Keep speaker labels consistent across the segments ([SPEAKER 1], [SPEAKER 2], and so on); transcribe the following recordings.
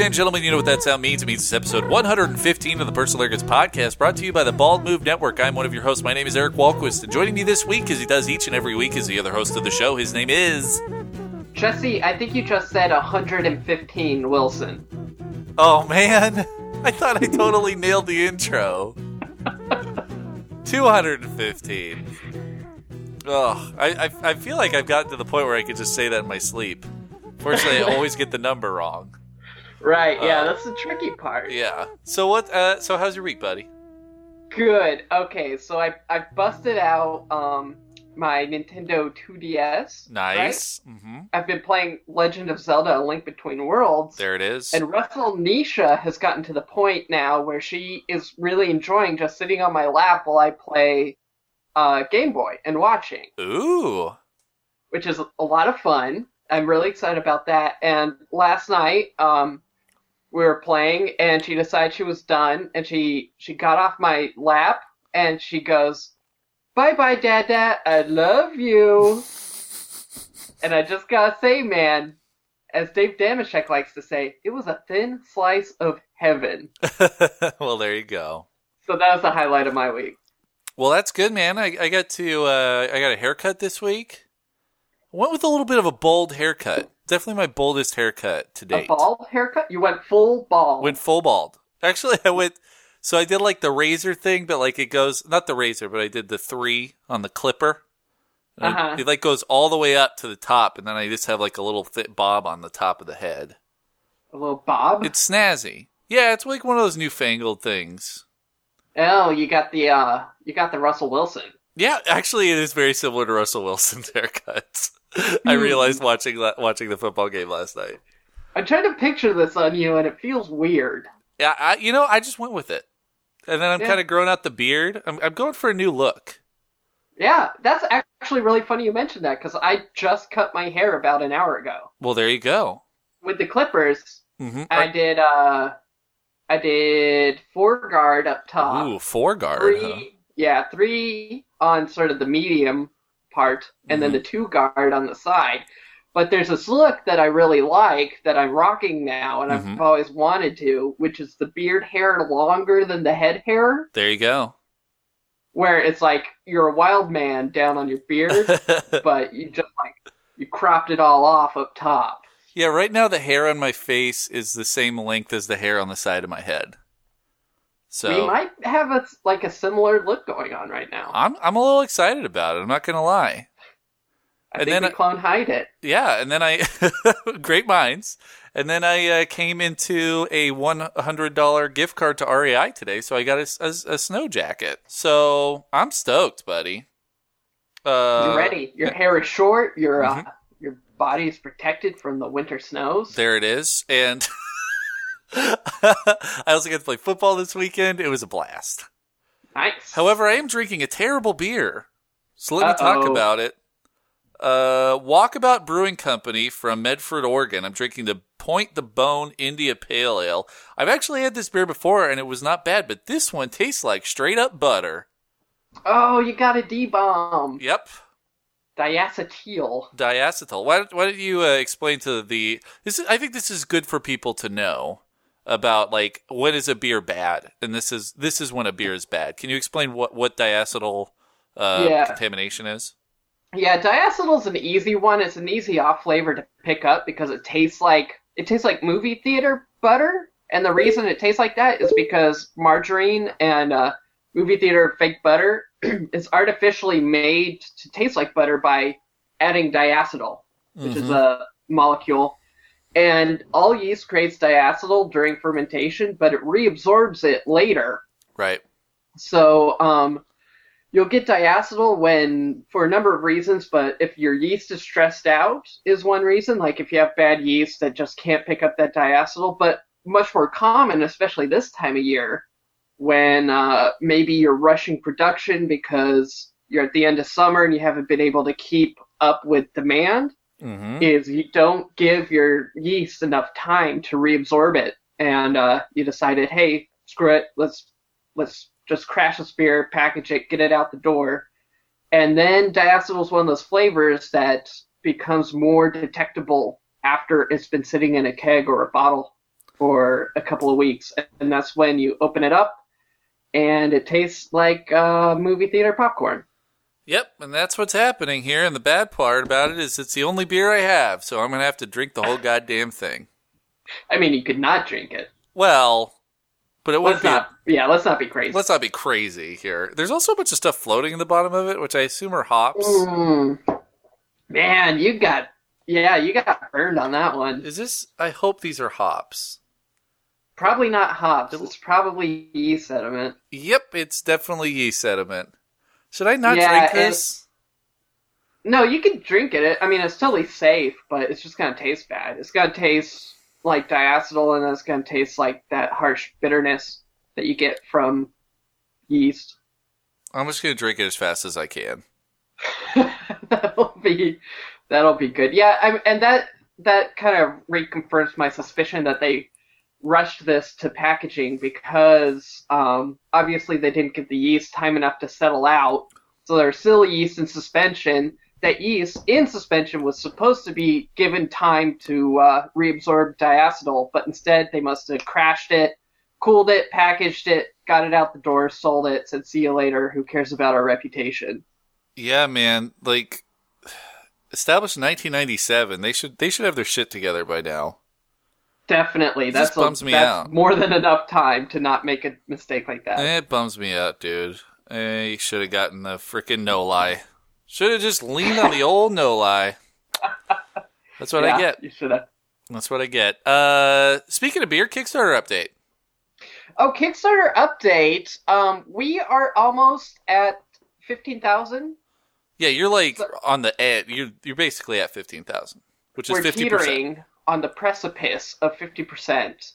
[SPEAKER 1] Ladies and gentlemen, you know what that sound means. It means it's episode 115 of the Personal Arrogance Podcast, brought to you by the Bald Move Network. I'm one of your hosts. My name is Eric Walquist, and joining me this week, as he does each and every week, is the other host of the show. His name is.
[SPEAKER 2] Jesse, I think you just said 115, Wilson.
[SPEAKER 1] Oh man, I thought I totally nailed the intro. 215. Oh, I, I, I feel like I've gotten to the point where I could just say that in my sleep. Fortunately, I always get the number wrong.
[SPEAKER 2] Right, yeah,
[SPEAKER 1] Uh,
[SPEAKER 2] that's the tricky part.
[SPEAKER 1] Yeah. So what? Uh, so how's your week, buddy?
[SPEAKER 2] Good. Okay, so I I busted out um my Nintendo 2DS. right?
[SPEAKER 1] Nice. hmm
[SPEAKER 2] I've been playing Legend of Zelda: A Link Between Worlds.
[SPEAKER 1] There it is.
[SPEAKER 2] And Russell Nisha has gotten to the point now where she is really enjoying just sitting on my lap while I play uh, Game Boy and watching,
[SPEAKER 1] Ooh.
[SPEAKER 2] which is a lot of fun. I'm really excited about that. And last night, um, we were playing, and she decided she was done, and she she got off my lap, and she goes, "Bye bye, dad dad I love you." and I just gotta say, man, as Dave Dameshek likes to say, it was a thin slice of heaven.
[SPEAKER 1] well, there you go.
[SPEAKER 2] So that was the highlight of my week.
[SPEAKER 1] Well, that's good, man. I, I got to uh, I got a haircut this week. I Went with a little bit of a bold haircut. Definitely my boldest haircut to
[SPEAKER 2] A
[SPEAKER 1] date.
[SPEAKER 2] bald haircut? You went full bald.
[SPEAKER 1] Went full bald. Actually, I went. So I did like the razor thing, but like it goes not the razor, but I did the three on the clipper.
[SPEAKER 2] Uh-huh.
[SPEAKER 1] It like goes all the way up to the top, and then I just have like a little thick bob on the top of the head.
[SPEAKER 2] a little bob.
[SPEAKER 1] It's snazzy. Yeah, it's like one of those newfangled things.
[SPEAKER 2] oh, you got the uh, you got the Russell Wilson.
[SPEAKER 1] Yeah, actually, it is very similar to Russell Wilson's haircuts. I
[SPEAKER 2] Hmm.
[SPEAKER 1] realized watching la- watching the football game last night.
[SPEAKER 2] I tried to picture this on you, and it feels weird.
[SPEAKER 1] Yeah, I, you know, I just went with it, and then I'm
[SPEAKER 2] Yeah.
[SPEAKER 1] kind of growing out the beard. I'm, I'm going for a new look.
[SPEAKER 2] Yeah, that's actually really funny you mentioned that because I just cut my hair about an hour ago
[SPEAKER 1] Well, there you go.
[SPEAKER 2] with the clippers.
[SPEAKER 1] mm-hmm.
[SPEAKER 2] I did uh, I did four guard up top.
[SPEAKER 1] Ooh, four guard.
[SPEAKER 2] three,
[SPEAKER 1] Huh?
[SPEAKER 2] yeah, three on sort of the medium part, and then
[SPEAKER 1] Mhm.
[SPEAKER 2] the two guard on the side. But there's this look that I really like that I'm rocking now, and
[SPEAKER 1] Mhm.
[SPEAKER 2] I've always wanted to, which is the beard hair longer than the head hair,
[SPEAKER 1] There you go.
[SPEAKER 2] where it's like you're a wild man down on your beard, but you just like you cropped it all off up top.
[SPEAKER 1] yeah, right now the hair on my face is the same length as the hair on the side of my head. So
[SPEAKER 2] We might have a like a similar look going on right now.
[SPEAKER 1] I'm I'm a little excited about it. I'm not gonna lie.
[SPEAKER 2] I
[SPEAKER 1] and
[SPEAKER 2] think
[SPEAKER 1] then I-
[SPEAKER 2] clone hide it.
[SPEAKER 1] Yeah, and then I great minds. And then I uh, came into a one hundred dollar gift card to REI today, so I got a, a, a snow jacket. So I'm stoked, buddy. Uh,
[SPEAKER 2] You're ready. Your hair is short. Your
[SPEAKER 1] Mhm.
[SPEAKER 2] uh, your body is protected from the winter snows.
[SPEAKER 1] There it is, and I also got to play football this weekend. It was a blast.
[SPEAKER 2] Nice.
[SPEAKER 1] However, I am drinking a terrible beer, so let me talk about it. Uh, Walkabout Brewing Company from Medford, Oregon. I'm drinking the Point the Bone India Pale Ale. I've actually had this beer before, and it was not bad, but this one tastes like straight up butter.
[SPEAKER 2] oh, you got a D bomb.
[SPEAKER 1] Yep,
[SPEAKER 2] Diacetyl.
[SPEAKER 1] diacetyl. Why, why don't you uh, explain to the? This is, I think this is good for people to know about like when is a beer bad, and this is this is when a beer is bad. Can you explain what what diacetyl uh,
[SPEAKER 2] Yeah.
[SPEAKER 1] contamination is?
[SPEAKER 2] Yeah, diacetyl's an easy one. It's an easy off flavor to pick up because it tastes like it tastes like movie theater butter. And the reason it tastes like that is because margarine and uh, movie theater fake butter is artificially made to taste like butter by adding diacetyl, which is
[SPEAKER 1] Mhm.
[SPEAKER 2] a molecule. And all yeast creates diacetyl during fermentation, but it reabsorbs it later.
[SPEAKER 1] right.
[SPEAKER 2] So um, you'll get diacetyl when, for a number of reasons, but if your yeast is stressed out, is one reason. Like if you have bad yeast that just can't pick up that diacetyl. But much more common, especially this time of year, when uh, maybe you're rushing production because you're at the end of summer and you haven't been able to keep up with demand.
[SPEAKER 1] Mm-hmm.
[SPEAKER 2] Is you don't give your yeast enough time to reabsorb it, and uh, you decided, hey, screw it, let's let's just crash this beer, package it, get it out the door, and then diacetyl is one of those flavors that becomes more detectable after it's been sitting in a keg or a bottle for a couple of weeks, and that's when you open it up, and it tastes like uh, movie theater popcorn.
[SPEAKER 1] Yep, and that's what's happening here. And the bad part about it is it's the only beer I have, so I'm gonna have to drink the whole goddamn thing.
[SPEAKER 2] I mean, you could not drink it.
[SPEAKER 1] Well, but it wouldn't be.
[SPEAKER 2] not. Yeah, let's not be crazy.
[SPEAKER 1] Let's not be crazy here. There's also a bunch of stuff floating in the bottom of it, which I assume are hops.
[SPEAKER 2] Mm. Man, you got yeah, you got burned on that one.
[SPEAKER 1] Is this? I hope these are hops.
[SPEAKER 2] Probably not hops. It's probably yeast sediment.
[SPEAKER 1] Yep, it's definitely yeast sediment. Should I not
[SPEAKER 2] Yeah,
[SPEAKER 1] drink this?
[SPEAKER 2] No, you can drink it. I mean, it's totally safe, but it's just gonna taste bad. It's gonna taste like diacetyl, and it's gonna taste like that harsh bitterness that you get from yeast.
[SPEAKER 1] I'm just gonna drink it as fast as I can.
[SPEAKER 2] that'll be that'll be good. Yeah, I, and that that kind of reconfirms my suspicion that they rushed this to packaging because um, obviously they didn't give the yeast time enough to settle out. So there's still yeast in suspension. That yeast in suspension was supposed to be given time to uh, reabsorb diacetyl, but instead they must have crashed it, cooled it, packaged it, got it out the door, sold it, said see you later. Who cares about our reputation?
[SPEAKER 1] Yeah, man. Like established in 1997. They should they should have their shit together by now.
[SPEAKER 2] Definitely,
[SPEAKER 1] It
[SPEAKER 2] that's
[SPEAKER 1] bums
[SPEAKER 2] a,
[SPEAKER 1] me
[SPEAKER 2] that's
[SPEAKER 1] out.
[SPEAKER 2] more than enough time to not make a mistake like that.
[SPEAKER 1] It bums me out, dude. Eh, you should have gotten the freaking no lie. Should have just leaned on the old no lie. That's what
[SPEAKER 2] yeah,
[SPEAKER 1] I get.
[SPEAKER 2] You should have.
[SPEAKER 1] That's what I get. Uh, speaking of beer, Kickstarter update.
[SPEAKER 2] Oh, Kickstarter update. Um, we are almost at fifteen thousand.
[SPEAKER 1] Yeah, you're like
[SPEAKER 2] So-
[SPEAKER 1] on the edge. You're you're basically at fifteen thousand, which is fifty percent.
[SPEAKER 2] On the precipice of fifty percent,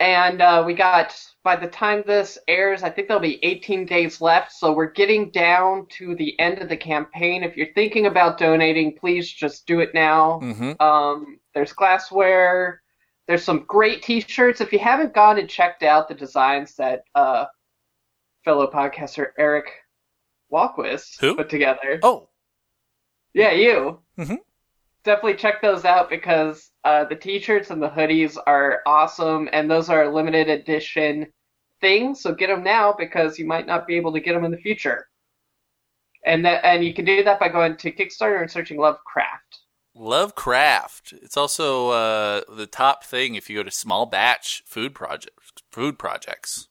[SPEAKER 2] and uh, we got. By the time this airs, I think there'll be 18 days left. So we're getting down to the end of the campaign. If you're thinking about donating, please just do it now.
[SPEAKER 1] Mm-hmm.
[SPEAKER 2] Um, there's glassware. There's some great T-shirts. If you haven't gone and checked out the designs that uh, fellow podcaster Eric Walquist
[SPEAKER 1] Who?
[SPEAKER 2] put together,
[SPEAKER 1] Oh,
[SPEAKER 2] yeah, you
[SPEAKER 1] Mhm.
[SPEAKER 2] Definitely check those out because uh, the T-shirts and the hoodies are awesome, and those are limited edition things. So get them now because you might not be able to get them in the future. And that, and you can do that by going to Kickstarter and searching Lovecraft.
[SPEAKER 1] Lovecraft. It's also uh, the top thing if you go to small batch food projects. Food projects.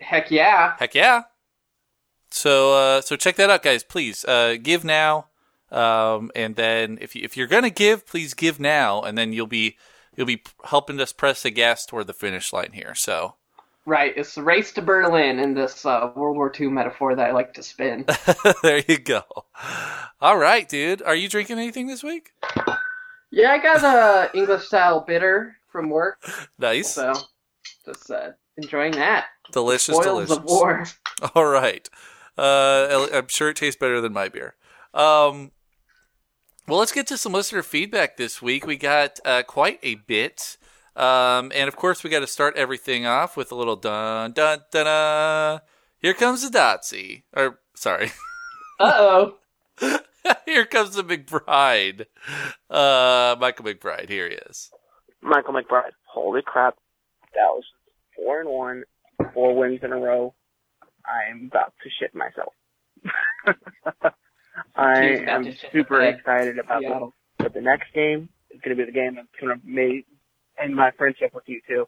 [SPEAKER 2] Heck yeah!
[SPEAKER 1] Heck yeah. So uh, so check that out, guys. Please uh, give now, um, and then if you, if you're gonna give, please give now, and then you'll be you'll be helping us press the gas toward the finish line here. So
[SPEAKER 2] Right, it's the race to Berlin in this uh, World War II metaphor that I like to spin.
[SPEAKER 1] there you go. All right, dude. Are you drinking anything this week?
[SPEAKER 2] yeah, I got a English style bitter from work,
[SPEAKER 1] Nice,
[SPEAKER 2] so just uh, enjoying that.
[SPEAKER 1] delicious,
[SPEAKER 2] Spoils
[SPEAKER 1] delicious.
[SPEAKER 2] of war.
[SPEAKER 1] All right. Uh, I'm sure it tastes better than my beer. Um, well, let's get to some listener feedback this week. We got uh, quite a bit. Um, and of course, we got to start everything off with a little dun dun dun. dun. Here comes the Dotsy. Or, sorry.
[SPEAKER 2] Uh oh.
[SPEAKER 1] Here comes the McBride. Uh, Michael McBride. Here he is.
[SPEAKER 3] Michael McBride. Holy crap. Dallas is four and one, four wins in a row. I'm about to shit myself. I am super excited about but the next game is going to be the game that's going to make end my friendship with you two.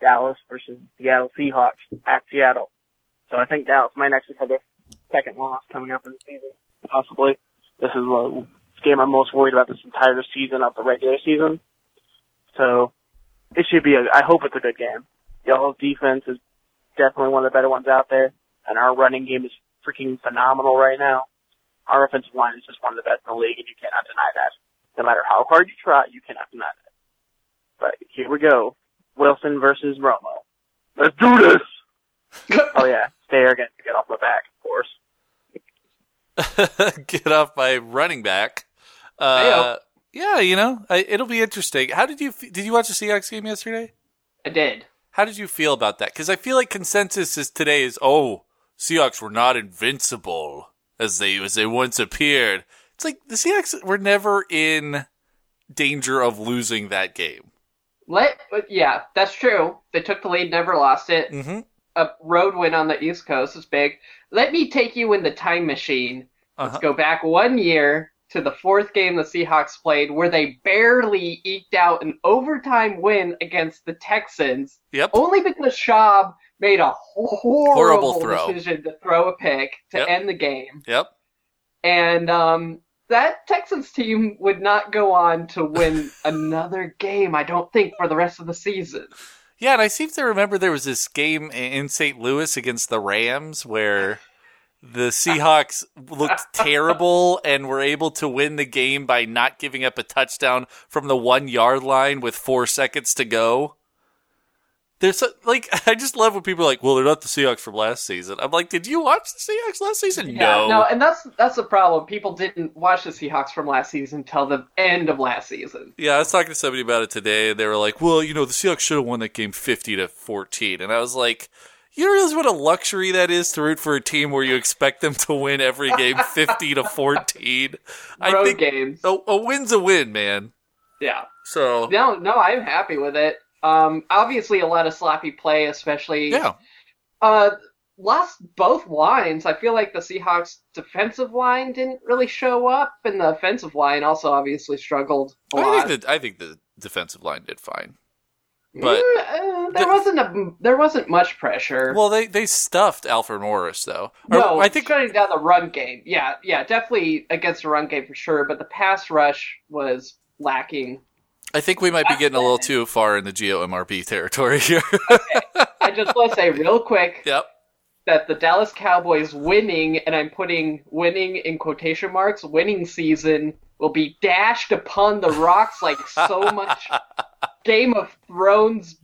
[SPEAKER 3] Dallas versus Seattle Seahawks at Seattle. So I think Dallas might actually have their second loss coming up in the season, possibly. This is the game I'm most worried about this entire season of the regular season. So it should be a, I hope it's a good game. Y'all's defense is definitely one of the better ones out there, and our running game is freaking phenomenal right now. Our offensive line is just one of the best in the league, and you cannot deny that. No matter how hard you try, you cannot deny that. But here we go. Wilson versus Romo. Let's do this. oh yeah, stay arrogant to get off my back, of course.
[SPEAKER 1] get off my running back. Uh, yeah, you know, I, it'll be interesting. How did you did you watch the Seahawks game yesterday?
[SPEAKER 2] I did.
[SPEAKER 1] How did you feel about that? Because I feel like consensus is today is oh Seahawks were not invincible as they as they once appeared. It's like the Seahawks were never in danger of losing that game.
[SPEAKER 2] Let yeah, that's true. They took the lead, never lost it.
[SPEAKER 1] Mm-hmm.
[SPEAKER 2] A road win on the East Coast is big. Let me take you in the time machine. Let's
[SPEAKER 1] Uh-huh.
[SPEAKER 2] go back one year to the fourth game the Seahawks played, where they barely eked out an overtime win against the Texans,
[SPEAKER 1] Yep.
[SPEAKER 2] only because Schaub made a horrible,
[SPEAKER 1] Horrible throw.
[SPEAKER 2] decision to throw a pick to
[SPEAKER 1] Yep.
[SPEAKER 2] end the game.
[SPEAKER 1] Yep.
[SPEAKER 2] And um, that Texans team would not go on to win another game, I don't think, for the rest of the season.
[SPEAKER 1] Yeah, and I seem to remember there was this game in St. Louis against the Rams where the Seahawks looked terrible and were able to win the game by not giving up a touchdown from the one yard line with four seconds to go. There's so, like I just love when people are like, "Well, they're not the Seahawks from last season." I'm like, "Did you watch the Seahawks last season?"
[SPEAKER 2] Yeah,
[SPEAKER 1] no.
[SPEAKER 2] no, and that's that's the problem. People didn't watch the Seahawks from last season until the end of last season.
[SPEAKER 1] Yeah, I was talking to somebody about it today, and they were like, "Well, you know, the Seahawks should have won that game fifty to 14. and I was like, "You realize what a luxury that is to root for a team where you expect them to win every game fifty to fourteen? I think
[SPEAKER 2] games.
[SPEAKER 1] a, a win's a win, man.
[SPEAKER 2] Yeah.
[SPEAKER 1] So
[SPEAKER 2] No, no, I'm happy with it. Um, obviously a lot of sloppy play, especially.
[SPEAKER 1] yeah,
[SPEAKER 2] Uh, lost both lines. I feel like the Seahawks defensive line didn't really show up, and the offensive line also obviously struggled a
[SPEAKER 1] I
[SPEAKER 2] lot.
[SPEAKER 1] think the I think the defensive line did fine. but-
[SPEAKER 2] Mm, uh, there
[SPEAKER 1] the-
[SPEAKER 2] wasn't a there wasn't much pressure.
[SPEAKER 1] Well, they they stuffed Alfred Morris though. Or,
[SPEAKER 2] no,
[SPEAKER 1] I think
[SPEAKER 2] shutting down the run game. Yeah, yeah, definitely against the run game for sure. But the pass rush was lacking.
[SPEAKER 1] I think we might be getting a little too far in the Geo MRB territory here.
[SPEAKER 2] I just want to say real quick
[SPEAKER 1] yep.
[SPEAKER 2] that the Dallas Cowboys winning, and I'm putting winning in quotation marks, winning season will be dashed upon the rocks like so much Game of Thrones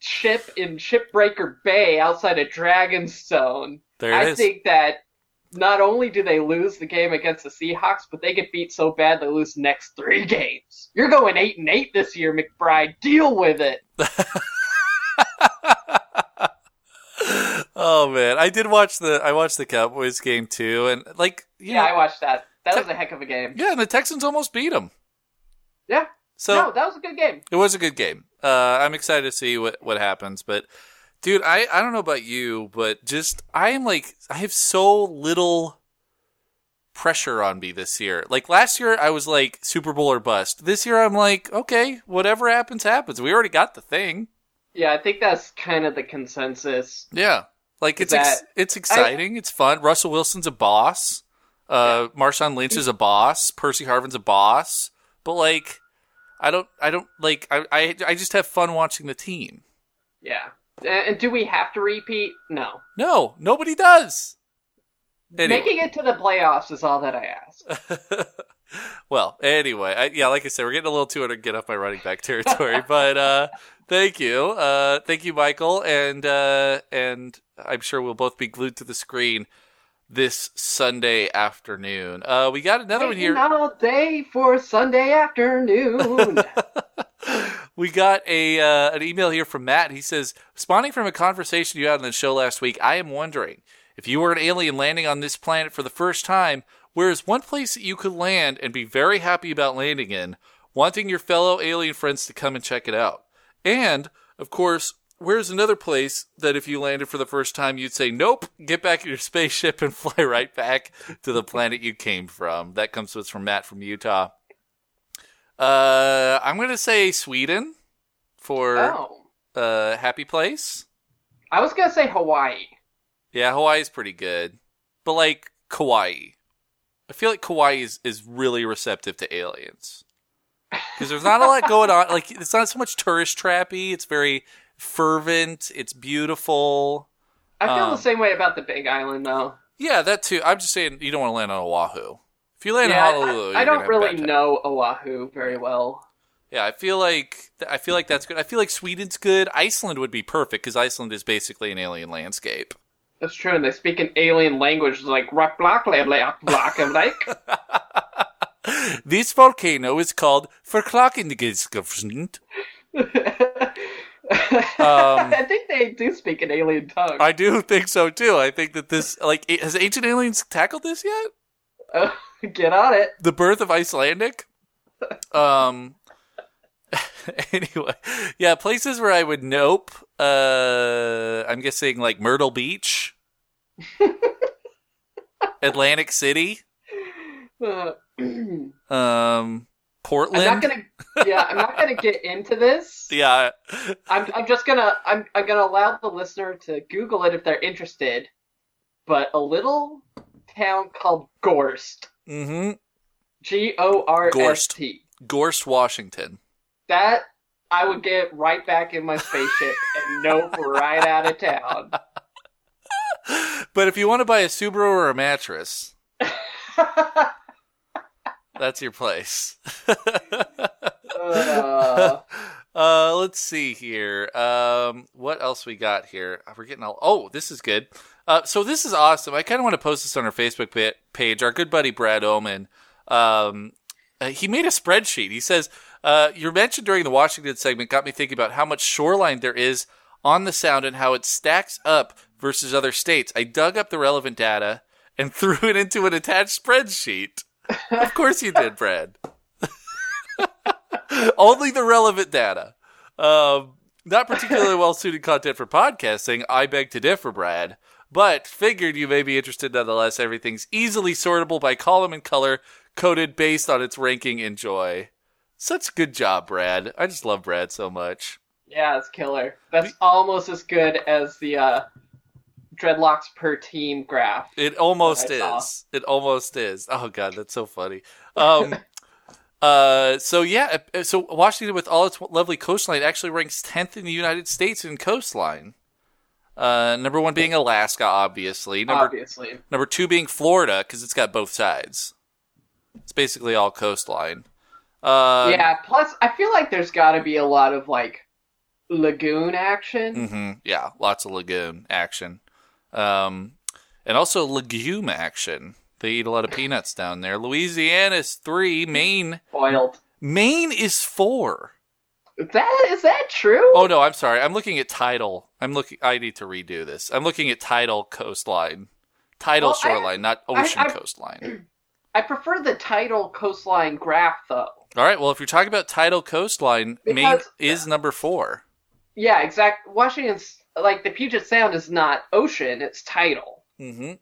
[SPEAKER 2] ship in Shipbreaker Bay outside of Dragonstone.
[SPEAKER 1] There
[SPEAKER 2] I
[SPEAKER 1] is.
[SPEAKER 2] think that not only do they lose the game against the Seahawks, but they get beat so bad they lose the next three games. You're going eight and eight this year, McBride. Deal with it.
[SPEAKER 1] oh man, I did watch the I watched the Cowboys game too, and like you
[SPEAKER 2] Yeah,
[SPEAKER 1] know,
[SPEAKER 2] I watched that. That was a heck of a game.
[SPEAKER 1] yeah, and the Texans almost beat them.
[SPEAKER 2] Yeah.
[SPEAKER 1] So
[SPEAKER 2] no, that was a good game.
[SPEAKER 1] it was a good game. Uh, I'm excited to see what what happens, but dude, I I don't know about you, but just I am like I have so little pressure on me this year. Like last year, I was like Super Bowl or bust. This year, I'm like okay, whatever happens, happens. We already got the thing.
[SPEAKER 2] Yeah, I think that's kind of the consensus.
[SPEAKER 1] Yeah, like it's ex- it's exciting. it's fun. Russell Wilson's a boss. Uh, Marshawn Lynch is a boss. Percy Harvin's a boss. But like, I don't, I don't like. I, I, I just have fun watching the team.
[SPEAKER 2] Yeah. And and do we have to repeat? No.
[SPEAKER 1] No, nobody does. Anyway.
[SPEAKER 2] Making it to the playoffs is all that I ask.
[SPEAKER 1] well, anyway, I, yeah, like I said, we're getting a little too hard to get off my running back territory, but uh, thank you, uh, thank you, Michael, and uh, and I'm sure we'll both be glued to the screen this Sunday afternoon. Uh, we got another one here.
[SPEAKER 2] all day for Sunday afternoon.
[SPEAKER 1] We got a uh, an email here from Matt. He says, spawning from a conversation you had on the show last week, I am wondering if you were an alien landing on this planet for the first time, where is one place that you could land and be very happy about landing in, wanting your fellow alien friends to come and check it out? And, of course, where's another place that if you landed for the first time, you'd say, nope, get back in your spaceship and fly right back to the planet you came from? That comes to us from Matt from Utah. Uh, I'm gonna say Sweden for
[SPEAKER 2] oh.
[SPEAKER 1] uh happy place.
[SPEAKER 2] I was going to say Hawaii.
[SPEAKER 1] Yeah, Hawaii's pretty good, but like Kauai, I feel like Kauai is is really receptive to aliens because there's not a lot going on. Like it's not so much tourist trappy. It's very fervent. It's beautiful.
[SPEAKER 2] I feel
[SPEAKER 1] Um,
[SPEAKER 2] the same way about the Big Island, though.
[SPEAKER 1] Yeah, that too. I'm just saying you don't want to land on Oahu. If you land
[SPEAKER 2] yeah,
[SPEAKER 1] on Honolulu,
[SPEAKER 2] I, I don't really know Oahu very well.
[SPEAKER 1] Yeah, I feel like I feel like that's good. I feel like Sweden's good. Iceland would be perfect because Iceland is basically an alien landscape.
[SPEAKER 2] That's true, and they speak an alien language like rock block block and like.
[SPEAKER 1] This volcano is called Verklakendigesgevsund.
[SPEAKER 2] I think they do speak an alien tongue.
[SPEAKER 1] Um, I do think so too. I think that this, like, has Ancient Aliens tackled this yet?
[SPEAKER 2] Uh, get on it.
[SPEAKER 1] The birth of Icelandic. Um. anyway, yeah, places where I would nope. Uh, I'm guessing like Myrtle Beach, Atlantic City,
[SPEAKER 2] Uh,
[SPEAKER 1] um, Portland.
[SPEAKER 2] I'm not gonna. Yeah, I'm not gonna get into this.
[SPEAKER 1] Yeah,
[SPEAKER 2] I'm. I'm just gonna. I'm. I'm gonna allow the listener to Google it if they're interested. But a little town called Gorst.
[SPEAKER 1] mm-hmm.
[SPEAKER 2] G O R S T.
[SPEAKER 1] Gorst, Washington.
[SPEAKER 2] That I would get right back in my spaceship and nope right out of town.
[SPEAKER 1] But if you want to buy a Subaru or a mattress, that's your place.
[SPEAKER 2] Uh,
[SPEAKER 1] Uh, let's see here. Um, what else we got here? Uh, We're getting all. Oh, this is good. Uh, so this is awesome. I kind of want to post this on our Facebook page. Our good buddy Brad Oman, um, uh, he made a spreadsheet. He says, uh, "Your mention during the Washington segment got me thinking about how much shoreline there is on the Sound and how it stacks up versus other states. I dug up the relevant data and threw it into an attached spreadsheet. of course you did, Brad." Only the relevant data. Um, not particularly well suited content for podcasting. I beg to differ, Brad. But figured you may be interested nonetheless. Everything's easily sortable by column and color, coded based on its ranking and joy. Such a good job, Brad. I just love Brad so much.
[SPEAKER 2] yeah, it's killer. That's almost as good as the uh, dreadlocks per team graph.
[SPEAKER 1] It almost
[SPEAKER 2] I saw.
[SPEAKER 1] is. It almost is. Oh god, that's so funny. Um, uh, so yeah, uh, so Washington, with all its lovely coastline, actually ranks tenth in the United States in coastline. Uh, number one being Alaska, obviously. Number
[SPEAKER 2] Obviously,
[SPEAKER 1] number two being Florida because it's got both sides. It's basically all coastline. Uh,
[SPEAKER 2] yeah. Plus, I feel like there's got to be a lot of like lagoon action.
[SPEAKER 1] Mm-hmm, yeah, lots of lagoon action, um, and also legume action. They eat a lot of peanuts down there. Louisiana's three. Maine
[SPEAKER 2] Spoiled.
[SPEAKER 1] Maine is four.
[SPEAKER 2] Is that is that true?
[SPEAKER 1] Oh no, I'm sorry. I'm looking at tidal. I'm looking. I need to redo this. I'm looking at tidal coastline, tidal
[SPEAKER 2] Well, I-
[SPEAKER 1] shoreline, not ocean
[SPEAKER 2] I-
[SPEAKER 1] coastline.
[SPEAKER 2] I prefer the tidal coastline graph though.
[SPEAKER 1] All right. Well, if you're talking about tidal coastline, Maine
[SPEAKER 2] Because-
[SPEAKER 1] is number four.
[SPEAKER 2] Yeah, exact. Washington's like the Puget Sound is not ocean; it's tidal.
[SPEAKER 1] Mm-hmm.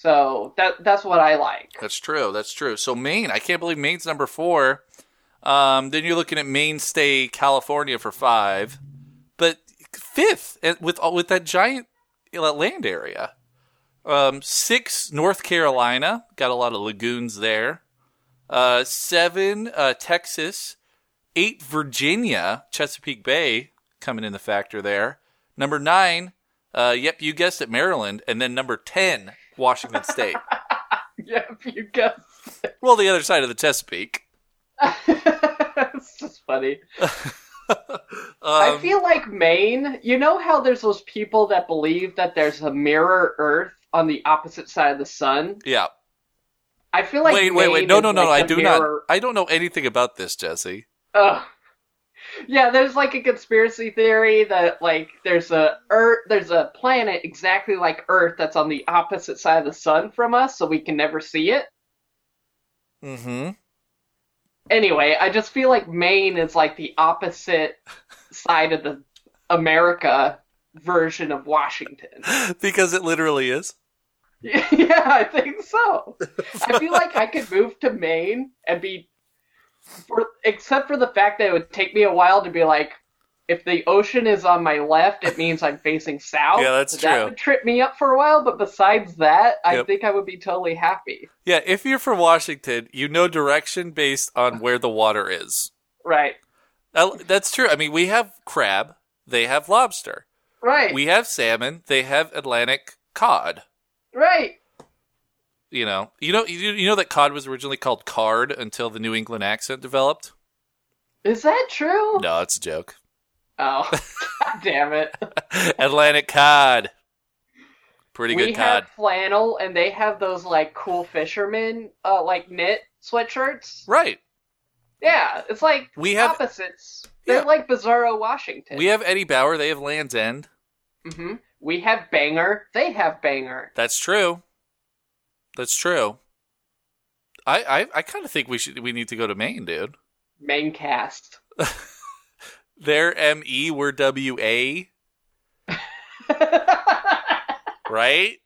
[SPEAKER 2] So that that's what I like.
[SPEAKER 1] That's true. That's true. So Maine, I can't believe Maine's number four. Um, then you're looking at mainstay California for five, but fifth with with that giant uh, land area. Um, six North Carolina got a lot of lagoons there. Uh, seven uh, Texas, eight Virginia Chesapeake Bay coming in the factor there. Number nine, uh, yep, you guessed it, Maryland, and then number ten Washington State.
[SPEAKER 2] If you guess.
[SPEAKER 1] Well, the other side of the Chesapeake.
[SPEAKER 2] it's just funny. I
[SPEAKER 1] Um,
[SPEAKER 2] feel like Maine. You know how there's those people that believe that there's a mirror Earth on the opposite side of the sun.
[SPEAKER 1] yeah.
[SPEAKER 2] I feel like
[SPEAKER 1] wait, wait, wait.
[SPEAKER 2] Maine
[SPEAKER 1] No, no, no.
[SPEAKER 2] like
[SPEAKER 1] I do
[SPEAKER 2] mirror-
[SPEAKER 1] not. I don't know anything about this, Jesse.
[SPEAKER 2] Ugh. Yeah, there's like a conspiracy theory that like there's a Earth, there's a planet exactly like Earth that's on the opposite side of the sun from us, so we can never see it.
[SPEAKER 1] Mm-hmm.
[SPEAKER 2] Anyway, I just feel like Maine is like the opposite side of the America version of Washington.
[SPEAKER 1] because it literally is.
[SPEAKER 2] yeah, I think so. I feel like I could move to Maine and be, for except for the fact that it would take me a while to be like, if the ocean is on my left, it means I'm facing south.
[SPEAKER 1] Yeah, that's
[SPEAKER 2] So That
[SPEAKER 1] true.
[SPEAKER 2] would trip me up for a while, but besides that, I
[SPEAKER 1] Yep.
[SPEAKER 2] think I would be totally happy.
[SPEAKER 1] Yeah, if you're from Washington, you know direction based on where the water is.
[SPEAKER 2] Right.
[SPEAKER 1] That's true. I mean, we have crab. They have lobster.
[SPEAKER 2] Right.
[SPEAKER 1] We have salmon. They have Atlantic cod.
[SPEAKER 2] right.
[SPEAKER 1] You know, you know, you, you know that cod was originally called card until the New England accent developed.
[SPEAKER 2] Is that true?
[SPEAKER 1] No, it's a joke.
[SPEAKER 2] Oh, God damn it.
[SPEAKER 1] Atlantic cod. Pretty good.
[SPEAKER 2] we
[SPEAKER 1] good
[SPEAKER 2] have flannel, and they have those like cool fishermen, uh, like knit sweatshirts.
[SPEAKER 1] Right.
[SPEAKER 2] Yeah, it's like
[SPEAKER 1] We have
[SPEAKER 2] opposites. They're
[SPEAKER 1] Yeah.
[SPEAKER 2] like Bizarro Washington.
[SPEAKER 1] we have Eddie Bauer, they have Land's End.
[SPEAKER 2] Mm-hmm. We have Bangor. They have Bangor.
[SPEAKER 1] That's true. That's true. I I, I kind of think we should we need to go to Maine, dude.
[SPEAKER 2] Main cast.
[SPEAKER 1] They're M E, we're W A, right?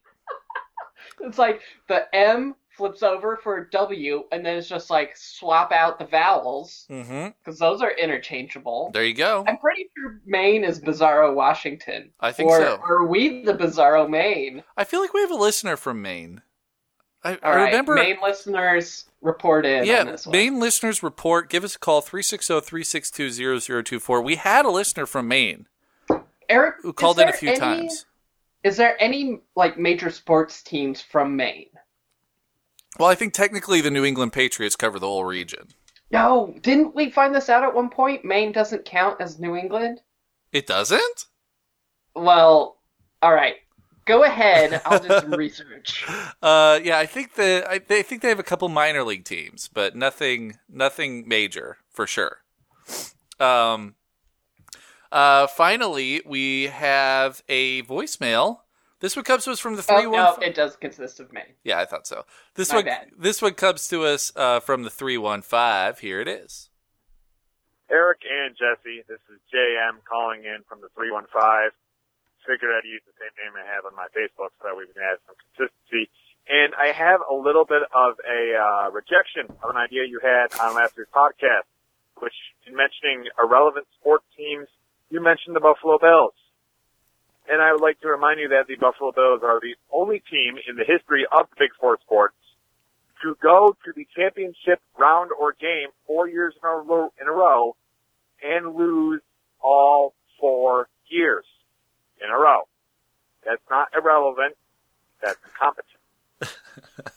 [SPEAKER 2] it's like the M flips over for W, and then it's just like swap out the vowels
[SPEAKER 1] Mm-hmm.
[SPEAKER 2] because those are interchangeable.
[SPEAKER 1] There you go.
[SPEAKER 2] I'm pretty sure Maine is Bizarro Washington.
[SPEAKER 1] I think
[SPEAKER 2] or
[SPEAKER 1] so.
[SPEAKER 2] are we the Bizarro Maine?
[SPEAKER 1] I feel like we have a listener from Maine. I, I
[SPEAKER 2] right,
[SPEAKER 1] remember.
[SPEAKER 2] Maine listeners report in on
[SPEAKER 1] yeah,
[SPEAKER 2] this one.
[SPEAKER 1] Maine listeners report. Give us a call 360-362-0024. We had a listener from Maine
[SPEAKER 2] Eric,
[SPEAKER 1] who called in a few
[SPEAKER 2] any-
[SPEAKER 1] times.
[SPEAKER 2] Is there any like major sports teams from Maine?
[SPEAKER 1] Well, I think technically the New England Patriots cover the whole region.
[SPEAKER 2] No, didn't we find this out at one point? Maine doesn't count as New England.
[SPEAKER 1] It doesn't?
[SPEAKER 2] Well, all right. Go ahead. I'll do some research.
[SPEAKER 1] Uh, yeah, I think the I, they think they have a couple minor league teams, but nothing nothing major for sure. Um, uh, finally, we have a voicemail. This one comes to us from the
[SPEAKER 2] Oh,
[SPEAKER 1] three one.
[SPEAKER 2] no, it does consist of Maine.
[SPEAKER 1] Yeah, I thought so. This
[SPEAKER 2] My
[SPEAKER 1] one,
[SPEAKER 2] bad.
[SPEAKER 1] this one comes to us uh, from the three one five. Here it is.
[SPEAKER 4] Eric and Jesse, this is JM calling in from the 315. Figured I'd use the same name I have on my Facebook so that we can add some consistency. And I have a little bit of a uh, rejection of an idea you had on last week's podcast, which in mentioning irrelevant sports teams, you mentioned the Buffalo Bills. And I would like to remind you that the Buffalo Bills are the only team in the history of the Big Four sports to go to the championship round or game four years in a row and lose all four years in a row. That's not irrelevant. That's competent.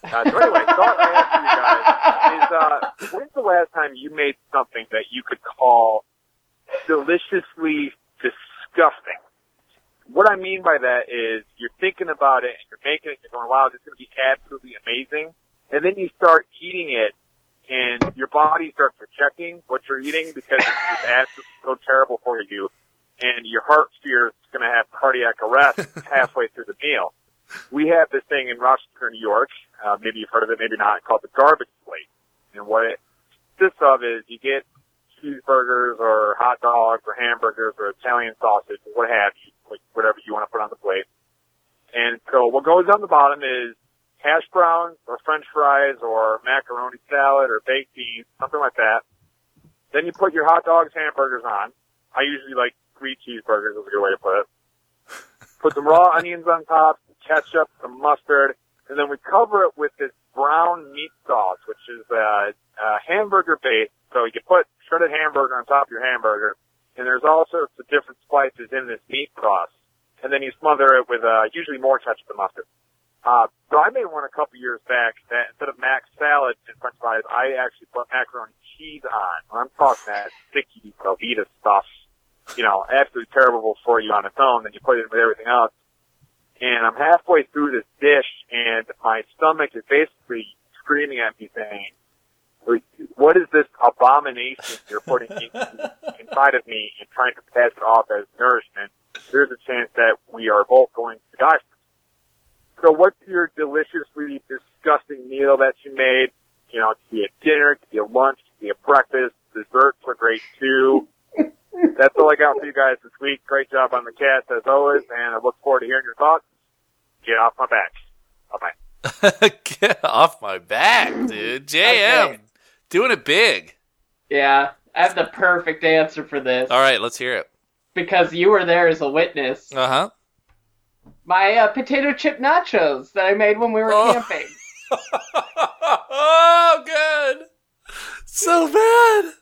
[SPEAKER 4] Uh, so anyway, thought I asked you guys is, uh, when's the last time you made something that you could call deliciously disgusting? What I mean by that is you're thinking about it and you're making it, you're going, wow, this is going to be absolutely amazing. And then you start eating it and your body starts rejecting what you're eating because it's just absolutely so terrible for you. And your heart sphere is going to have cardiac arrest halfway through the meal. We have this thing in Rochester, New York. Uh, maybe you've heard of it, maybe not, called the garbage plate. And what it consists of is you get cheeseburgers or hot dogs or hamburgers or Italian sausage or what have you, like whatever you want to put on the plate. And so what goes on the bottom is hash browns or french fries or macaroni salad or baked beans, something like that. Then you put your hot dogs, hamburgers on. I usually like three cheeseburgers is a good way to put it. Put some raw onions on top, ketchup, some mustard, and then we cover it with this brown meat sauce, which is uh, uh, hamburger base. So you put shredded hamburger on top of your hamburger, and there's all sorts of different spices in this meat sauce. And then you smother it with uh, usually more ketchup than mustard. Uh, so I made one a couple years back that instead of mac salad and french fries, I actually put macaroni cheese on. I'm talking that sticky Velveeta stuff, you know, absolutely terrible for you on its own. Then you put it with everything else. And I'm halfway through this dish and my stomach is basically screaming at me saying, what is this abomination you're putting in, inside of me and trying to pass it off as nourishment? There's a chance that we are both going to die. So what's your deliciously disgusting meal that you made? You know, it could be a dinner, it could be a lunch, it could be a breakfast, desserts are great too. That's all I got for you guys this week. Great job on the cast as always, and I look forward to hearing your thoughts. Get off my back. Bye bye.
[SPEAKER 1] Get off my back, dude. JM.
[SPEAKER 2] Okay.
[SPEAKER 1] Doing it big.
[SPEAKER 2] Yeah, I have the perfect answer for this
[SPEAKER 1] All right, let's hear it.
[SPEAKER 2] because you were there as a witness.
[SPEAKER 1] Uh huh.
[SPEAKER 2] My uh, potato chip nachos that I made when we were
[SPEAKER 1] Oh.
[SPEAKER 2] camping.
[SPEAKER 1] oh, good. So bad.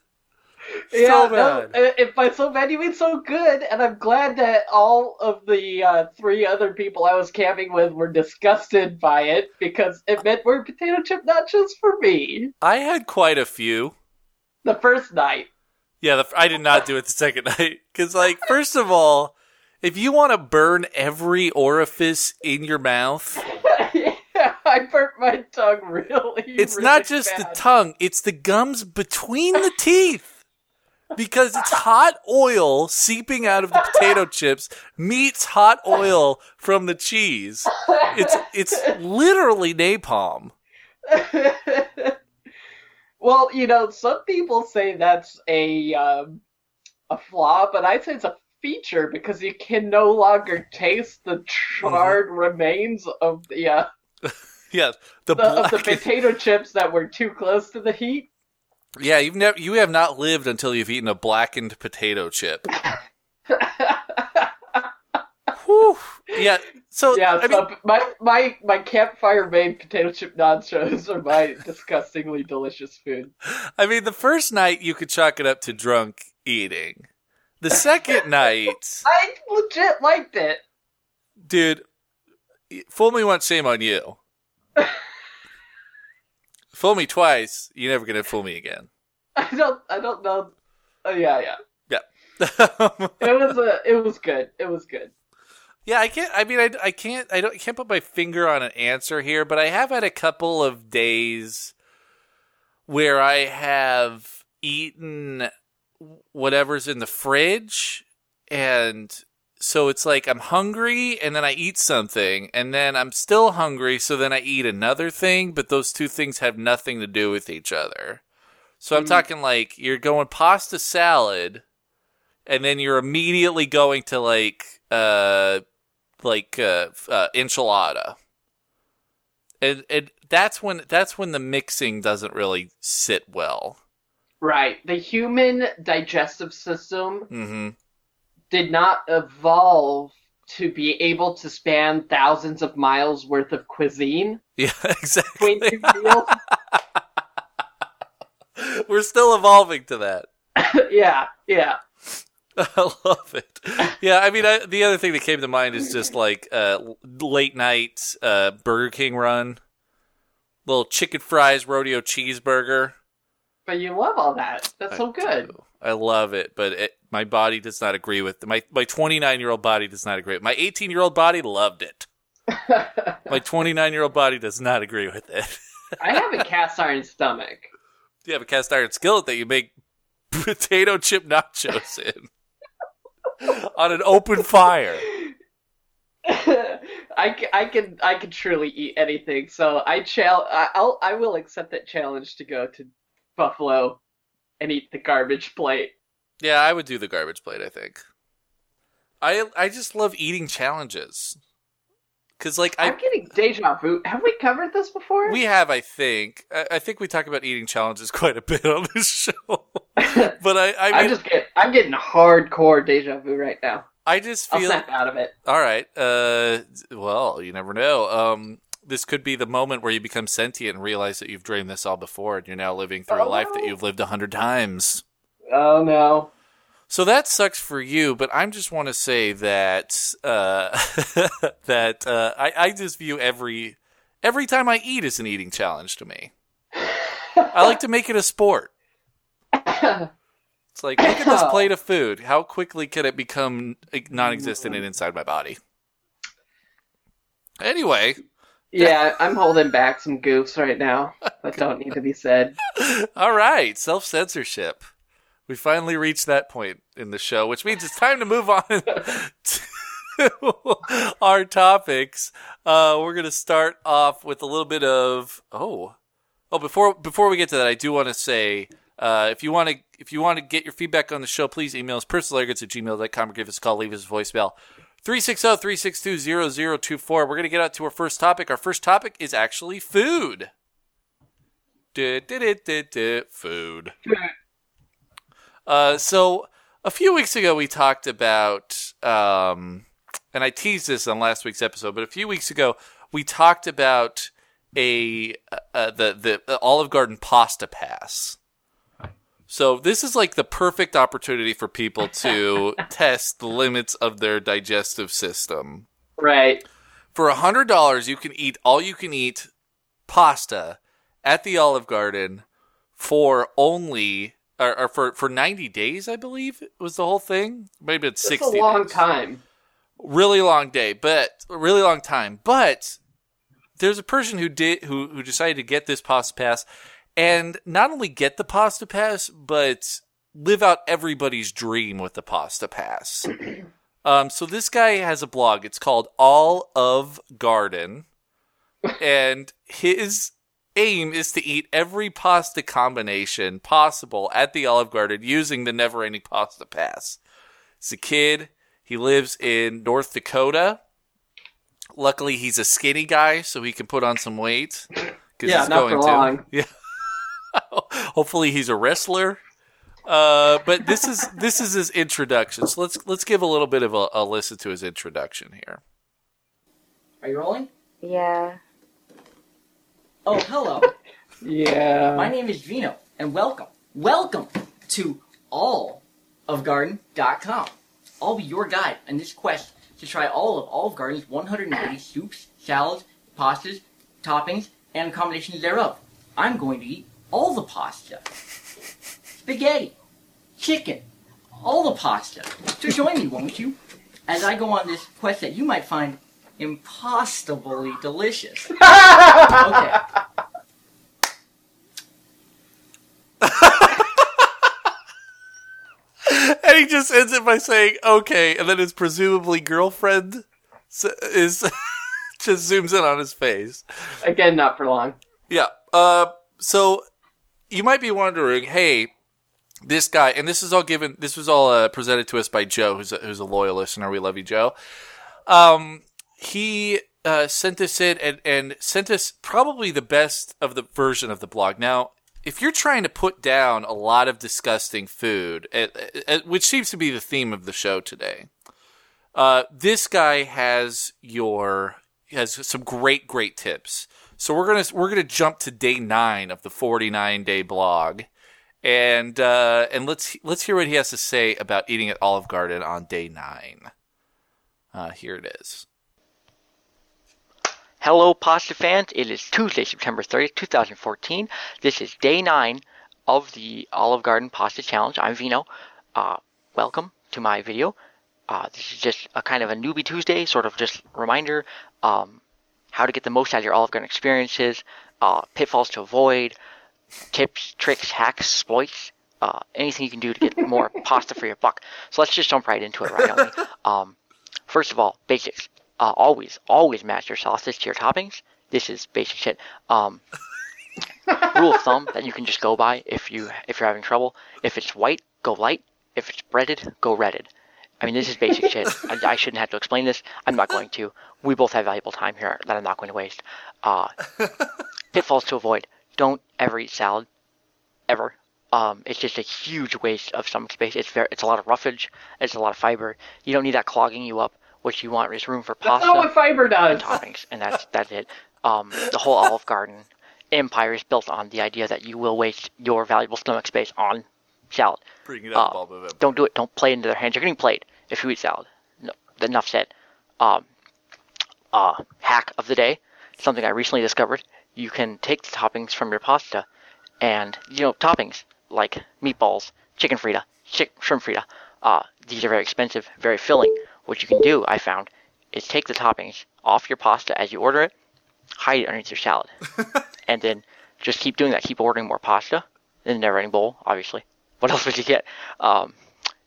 [SPEAKER 2] Yeah,
[SPEAKER 1] so
[SPEAKER 2] no,
[SPEAKER 1] bad.
[SPEAKER 2] uh, if by so bad you mean so good, and I'm glad that all of the uh, three other people I was camping with were disgusted by it because it meant were potato chip nachos for me
[SPEAKER 1] I had quite a few.
[SPEAKER 2] the first night.
[SPEAKER 1] Yeah, the, I did not do it the second night because, like, first of all, if you want to burn every orifice in your mouth,
[SPEAKER 2] yeah, I burnt my tongue really.
[SPEAKER 1] it's
[SPEAKER 2] really
[SPEAKER 1] not just the tongue; it's the gums between the teeth. Because it's hot oil seeping out of the potato chips meets hot oil from the cheese. It's it's literally napalm.
[SPEAKER 2] well, you know, some people say that's a um, a flaw, but I say it's a feature because you can no longer taste the charred remains of the, uh,
[SPEAKER 1] Yeah, the,
[SPEAKER 2] the of the potato chips that were too close to the heat.
[SPEAKER 1] Yeah, you've never you have not lived until you've eaten a blackened potato chip. Whew. Yeah. So
[SPEAKER 2] yeah,
[SPEAKER 1] I
[SPEAKER 2] so
[SPEAKER 1] mean,
[SPEAKER 2] my my my campfire made potato chip nachos are my disgustingly delicious food.
[SPEAKER 1] I mean, the first night you could chalk it up to drunk eating. The second night,
[SPEAKER 2] I legit liked it.
[SPEAKER 1] dude, fool me once, shame on you. Fool me twice, you're never gonna fool me again.
[SPEAKER 2] I don't I don't know. Oh yeah, yeah.
[SPEAKER 1] Yeah.
[SPEAKER 2] It was a it was good. It was good.
[SPEAKER 1] Yeah, I can't. I mean, I, I can't. I don't. I can't put my finger on an answer here, but I have had a couple of days where I have eaten whatever's in the fridge, and so it's like I'm hungry, and then I eat something, and then I'm still hungry, so then I eat another thing, but those two things have nothing to do with each other. So I'm
[SPEAKER 2] Mm.
[SPEAKER 1] talking like you're going pasta salad, and then you're immediately going to like uh like uh, uh enchilada and and that's when that's when the mixing doesn't really sit well
[SPEAKER 2] Right. The human digestive system
[SPEAKER 1] mm-hmm
[SPEAKER 2] did not evolve to be able to span thousands of miles worth of cuisine
[SPEAKER 1] yeah exactly
[SPEAKER 2] between two meals.
[SPEAKER 1] we're still evolving to that
[SPEAKER 2] yeah, yeah.
[SPEAKER 1] I love it. Yeah, I mean, I, the other thing that came to mind is just like uh, late night uh, Burger King run, little chicken fries, rodeo cheeseburger.
[SPEAKER 2] But you love all that. That's
[SPEAKER 1] I
[SPEAKER 2] so good.
[SPEAKER 1] do. I love it, but it, my body does not agree with my my 29 year old body does not agree. My 18 year old body loved it. My 29 year old body does not agree with it.
[SPEAKER 2] I have a cast iron stomach.
[SPEAKER 1] you have a cast iron skillet that you make potato chip nachos in on an open fire.
[SPEAKER 2] I, I can I can truly eat anything. So I chal- I'll I will accept that challenge to go to Buffalo and eat the garbage plate.
[SPEAKER 1] Yeah, I would do the garbage plate. I think. I I just love eating challenges. Cause like I
[SPEAKER 2] I'm getting deja vu. Have we covered this before?
[SPEAKER 1] we have I think I, I think we talk about eating challenges quite a bit on this show. but I I
[SPEAKER 2] I'm
[SPEAKER 1] mean,
[SPEAKER 2] just get I'm getting hardcore deja vu right now.
[SPEAKER 1] I just
[SPEAKER 2] I'll
[SPEAKER 1] feel
[SPEAKER 2] snap out of it.
[SPEAKER 1] all right. Uh, well, you never know. Um, this could be the moment where you become sentient and realize that you've dreamed this all before, and you're now living through a
[SPEAKER 2] Oh,
[SPEAKER 1] life that you've lived a hundred times.
[SPEAKER 2] Oh no.
[SPEAKER 1] So that sucks for you, but I just want to say that uh, that uh, I, I just view every every time I eat as an eating challenge to me. I like to make it a sport. It's like look at this plate of food. How quickly can it become non-existent and inside my body? Anyway,
[SPEAKER 2] yeah, I'm holding back some goofs right now that don't need to be said.
[SPEAKER 1] all right, self censorship. We finally reached that point in the show, which means it's time to move on to our topics. Uh, we're gonna start off with a little bit of oh, oh before before we get to that, I do want to say uh, if you want to if you want to get your feedback on the show, please email us personalargets at gmail.com or give us a call, leave us a voicemail. oh, 360-362-0024. We're going to get out to our first topic. Our first topic is actually food. Food. Uh, so a few weeks ago we talked about, um, and I teased this on last week's episode, but a few weeks ago we talked about a uh, uh, the the the Olive Garden pasta pass. So this is like the perfect opportunity for people to test the limits of their digestive system.
[SPEAKER 2] Right.
[SPEAKER 1] For a hundred dollars, you can eat all you can eat pasta at the Olive Garden for only or, or for for 90 days, I believe was the whole thing. Maybe it's 60
[SPEAKER 2] It's a long
[SPEAKER 1] days.
[SPEAKER 2] time.
[SPEAKER 1] really long day, but really long time. But there's a person who did who who decided to get this pasta pass and not only get the pasta pass, but live out everybody's dream with the pasta pass. um, so this guy has a blog. It's called All of Garden, and his aim is to eat every pasta combination possible at the Olive Garden using the never ending pasta pass. He's a kid. He lives in North Dakota. Luckily, he's a skinny guy, so he can put on some weight.
[SPEAKER 2] Yeah,
[SPEAKER 1] he's
[SPEAKER 2] not
[SPEAKER 1] going
[SPEAKER 2] for
[SPEAKER 1] to. Yeah. Hopefully, he's a wrestler. Uh, but this is this is his introduction. So let's let's give a little bit of a, a listen to his introduction here.
[SPEAKER 5] Are you rolling?
[SPEAKER 6] Yeah.
[SPEAKER 5] Oh, hello.
[SPEAKER 2] Yeah.
[SPEAKER 5] My name is Vino, and welcome, welcome to all of Garden.com. I'll be your guide on this quest to try all of Olive Garden's 180 soups, salads, pastas, toppings, and combinations thereof. I'm going to eat all the pasta, spaghetti, chicken, all the pasta. So join me, won't you, as I go on this quest that you might find impossibly delicious. Okay.
[SPEAKER 1] And he just ends it by saying, "Okay," and then his presumably girlfriend is just zooms in on his face.
[SPEAKER 2] Again, not for long.
[SPEAKER 1] Yeah. Uh, so you might be wondering, hey, this guy, and this is all given, this was all uh, presented to us by Joe, who's a, who's a loyal listener. We love you, Joe. Um, he uh, sent us in and, and sent us probably the best of the version of the blog. Now, if you're trying to put down a lot of disgusting food, uh, uh, which seems to be the theme of the show today, uh, this guy has your has some great great tips. So we're gonna we're gonna jump to day nine of the 49 day blog, and uh, and let's let's hear what he has to say about eating at Olive Garden on day nine. Uh, here it is.
[SPEAKER 7] Hello, pasta fans. It is Tuesday, September 30th, 2014. This is day nine of the Olive Garden Pasta Challenge. I'm Vino. Uh, welcome to my video. Uh, this is just a kind of a newbie Tuesday, sort of just reminder um, how to get the most out of your Olive Garden experiences, uh, pitfalls to avoid, tips, tricks, hacks, exploits, uh, anything you can do to get more pasta for your buck. So let's just jump right into it, right on me. Um, first of all, basics. Uh, always, always match your sauces to your toppings. This is basic shit. Um, rule of thumb that you can just go by if you if you're having trouble. If it's white, go light. If it's breaded, go redded. I mean, this is basic shit. I, I shouldn't have to explain this. I'm not going to. We both have valuable time here that I'm not going to waste. Uh, pitfalls to avoid. Don't ever eat salad. Ever. Um, it's just a huge waste of stomach space. It's very, it's a lot of roughage. It's a lot of fiber. You don't need that clogging you up. What you want is room for
[SPEAKER 2] That's
[SPEAKER 7] pasta
[SPEAKER 2] not what fiber does.
[SPEAKER 7] toppings, and that's that's it. Um, the whole Olive Garden empire is built on the idea that you will waste your valuable stomach space on salad.
[SPEAKER 1] Bring it up,
[SPEAKER 7] Uh,
[SPEAKER 1] Bob November.
[SPEAKER 7] Don't do it. Don't play into their hands. You're getting played if you eat salad. No, enough said. Um, uh, hack of the day, something I recently discovered. You can take the toppings from your pasta, and you know toppings like meatballs, chicken fritta, chick, shrimp fritta. Uh, these are very expensive, very filling. What you can do, I found, is take the toppings off your pasta as you order it, hide it underneath your salad, and then just keep doing that. Keep ordering more pasta in a never-ending bowl, obviously. What else would you get? Um,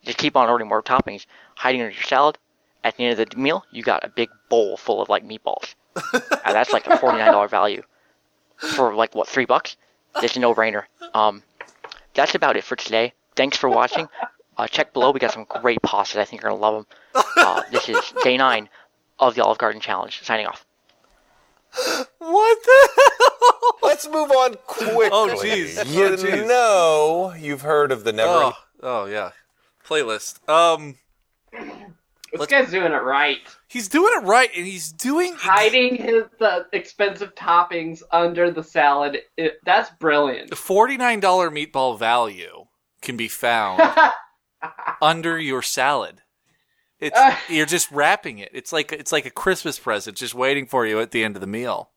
[SPEAKER 7] just keep on ordering more toppings, hiding under your salad. At the end of the meal, you got a big bowl full of like meatballs, and that's like a forty-nine dollar value for like what three bucks. It's a no-brainer. Um, that's about it for today. Thanks for watching. Uh, check below. We got some great pastas. I think you're gonna love them. Uh, this is day nine of the Olive Garden Challenge. Signing off.
[SPEAKER 1] What the hell?
[SPEAKER 8] Let's move on quickly.
[SPEAKER 1] Oh, jeez.
[SPEAKER 8] You
[SPEAKER 1] Oh, jeez.
[SPEAKER 8] know you've heard of the never.
[SPEAKER 1] Oh, oh yeah. Playlist. Um,
[SPEAKER 2] This guy's doing it right.
[SPEAKER 1] he's doing it right, and he's doing
[SPEAKER 2] Hiding his the expensive toppings under the salad. It, that's brilliant.
[SPEAKER 1] the forty-nine dollar meatball value can be found under your salad. It's
[SPEAKER 2] Uh.
[SPEAKER 1] you're just wrapping it. It's like it's like a Christmas present, just waiting for you at the end of the meal.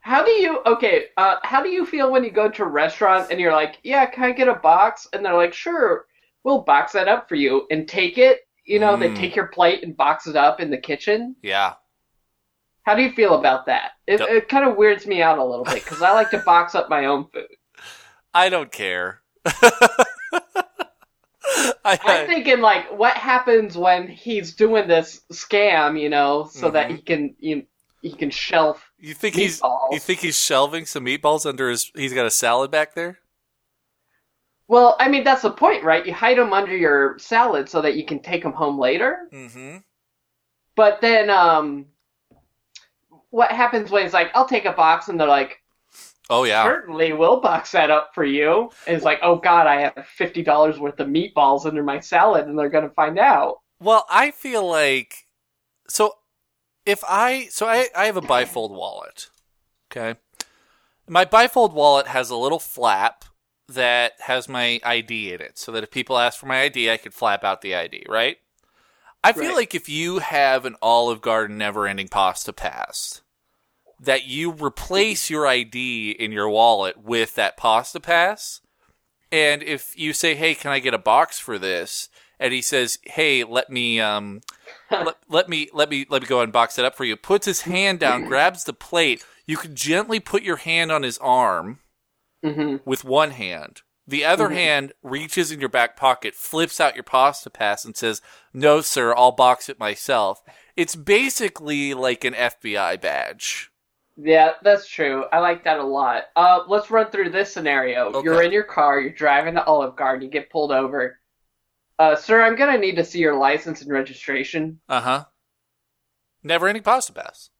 [SPEAKER 2] How do you okay? Uh, how do you feel when you go to a restaurant and you're like, "Yeah, can I get a box?" And they're like, "Sure, we'll box that up for you and take it." You know, they
[SPEAKER 1] Mm.
[SPEAKER 2] take your plate and box it up in the kitchen.
[SPEAKER 1] Yeah.
[SPEAKER 2] How do you feel about that? It,
[SPEAKER 1] Don't-
[SPEAKER 2] it kind of weirds me out a little bit because I like to box up my own food.
[SPEAKER 1] I don't care. I,
[SPEAKER 2] I'm thinking like, what happens when he's doing this scam? You know, so that
[SPEAKER 1] Mhm.
[SPEAKER 2] he can you, know, he can shelf.
[SPEAKER 1] you think he's you think he's shelving some meatballs under his he's got a salad back there?
[SPEAKER 2] Well, I mean that's the point, right? You hide them under your salad so that you can take them home later.
[SPEAKER 1] Mm-hmm.
[SPEAKER 2] But then, um, what happens when it's like, I'll take a box, and they're like,
[SPEAKER 1] Oh yeah.
[SPEAKER 2] certainly we'll box that up for you. And it's like, oh god, I have fifty dollars worth of meatballs under my salad, and they're gonna find out.
[SPEAKER 1] Well, I feel like so if I so I, I have a bifold wallet. Okay. My bifold wallet has a little flap that has my ID in it so that if people ask for my ID, I could flap out the ID, right? I feel
[SPEAKER 2] Right.
[SPEAKER 1] like if you have an Olive Garden never ending pasta pass, that you replace your ID in your wallet with that pasta pass. And if you say, "Hey, can I get a box for this?" and he says, "Hey, let me um let, let me let me let me go and box it up for you." Puts his hand down, grabs the plate. You can gently put your hand on his arm
[SPEAKER 2] hmm
[SPEAKER 1] with one hand. The other hand reaches in your back pocket, flips out your pasta pass, and says, "No, sir, I'll box it myself." It's basically like an FBI badge.
[SPEAKER 2] Yeah, that's true. I like that a lot. Uh, let's run through this scenario.
[SPEAKER 1] Okay.
[SPEAKER 2] You're in your car, you're driving to Olive Garden, you get pulled over. Uh, sir, I'm gonna need to see your license and registration.
[SPEAKER 1] Uh huh. Never ending pasta pass.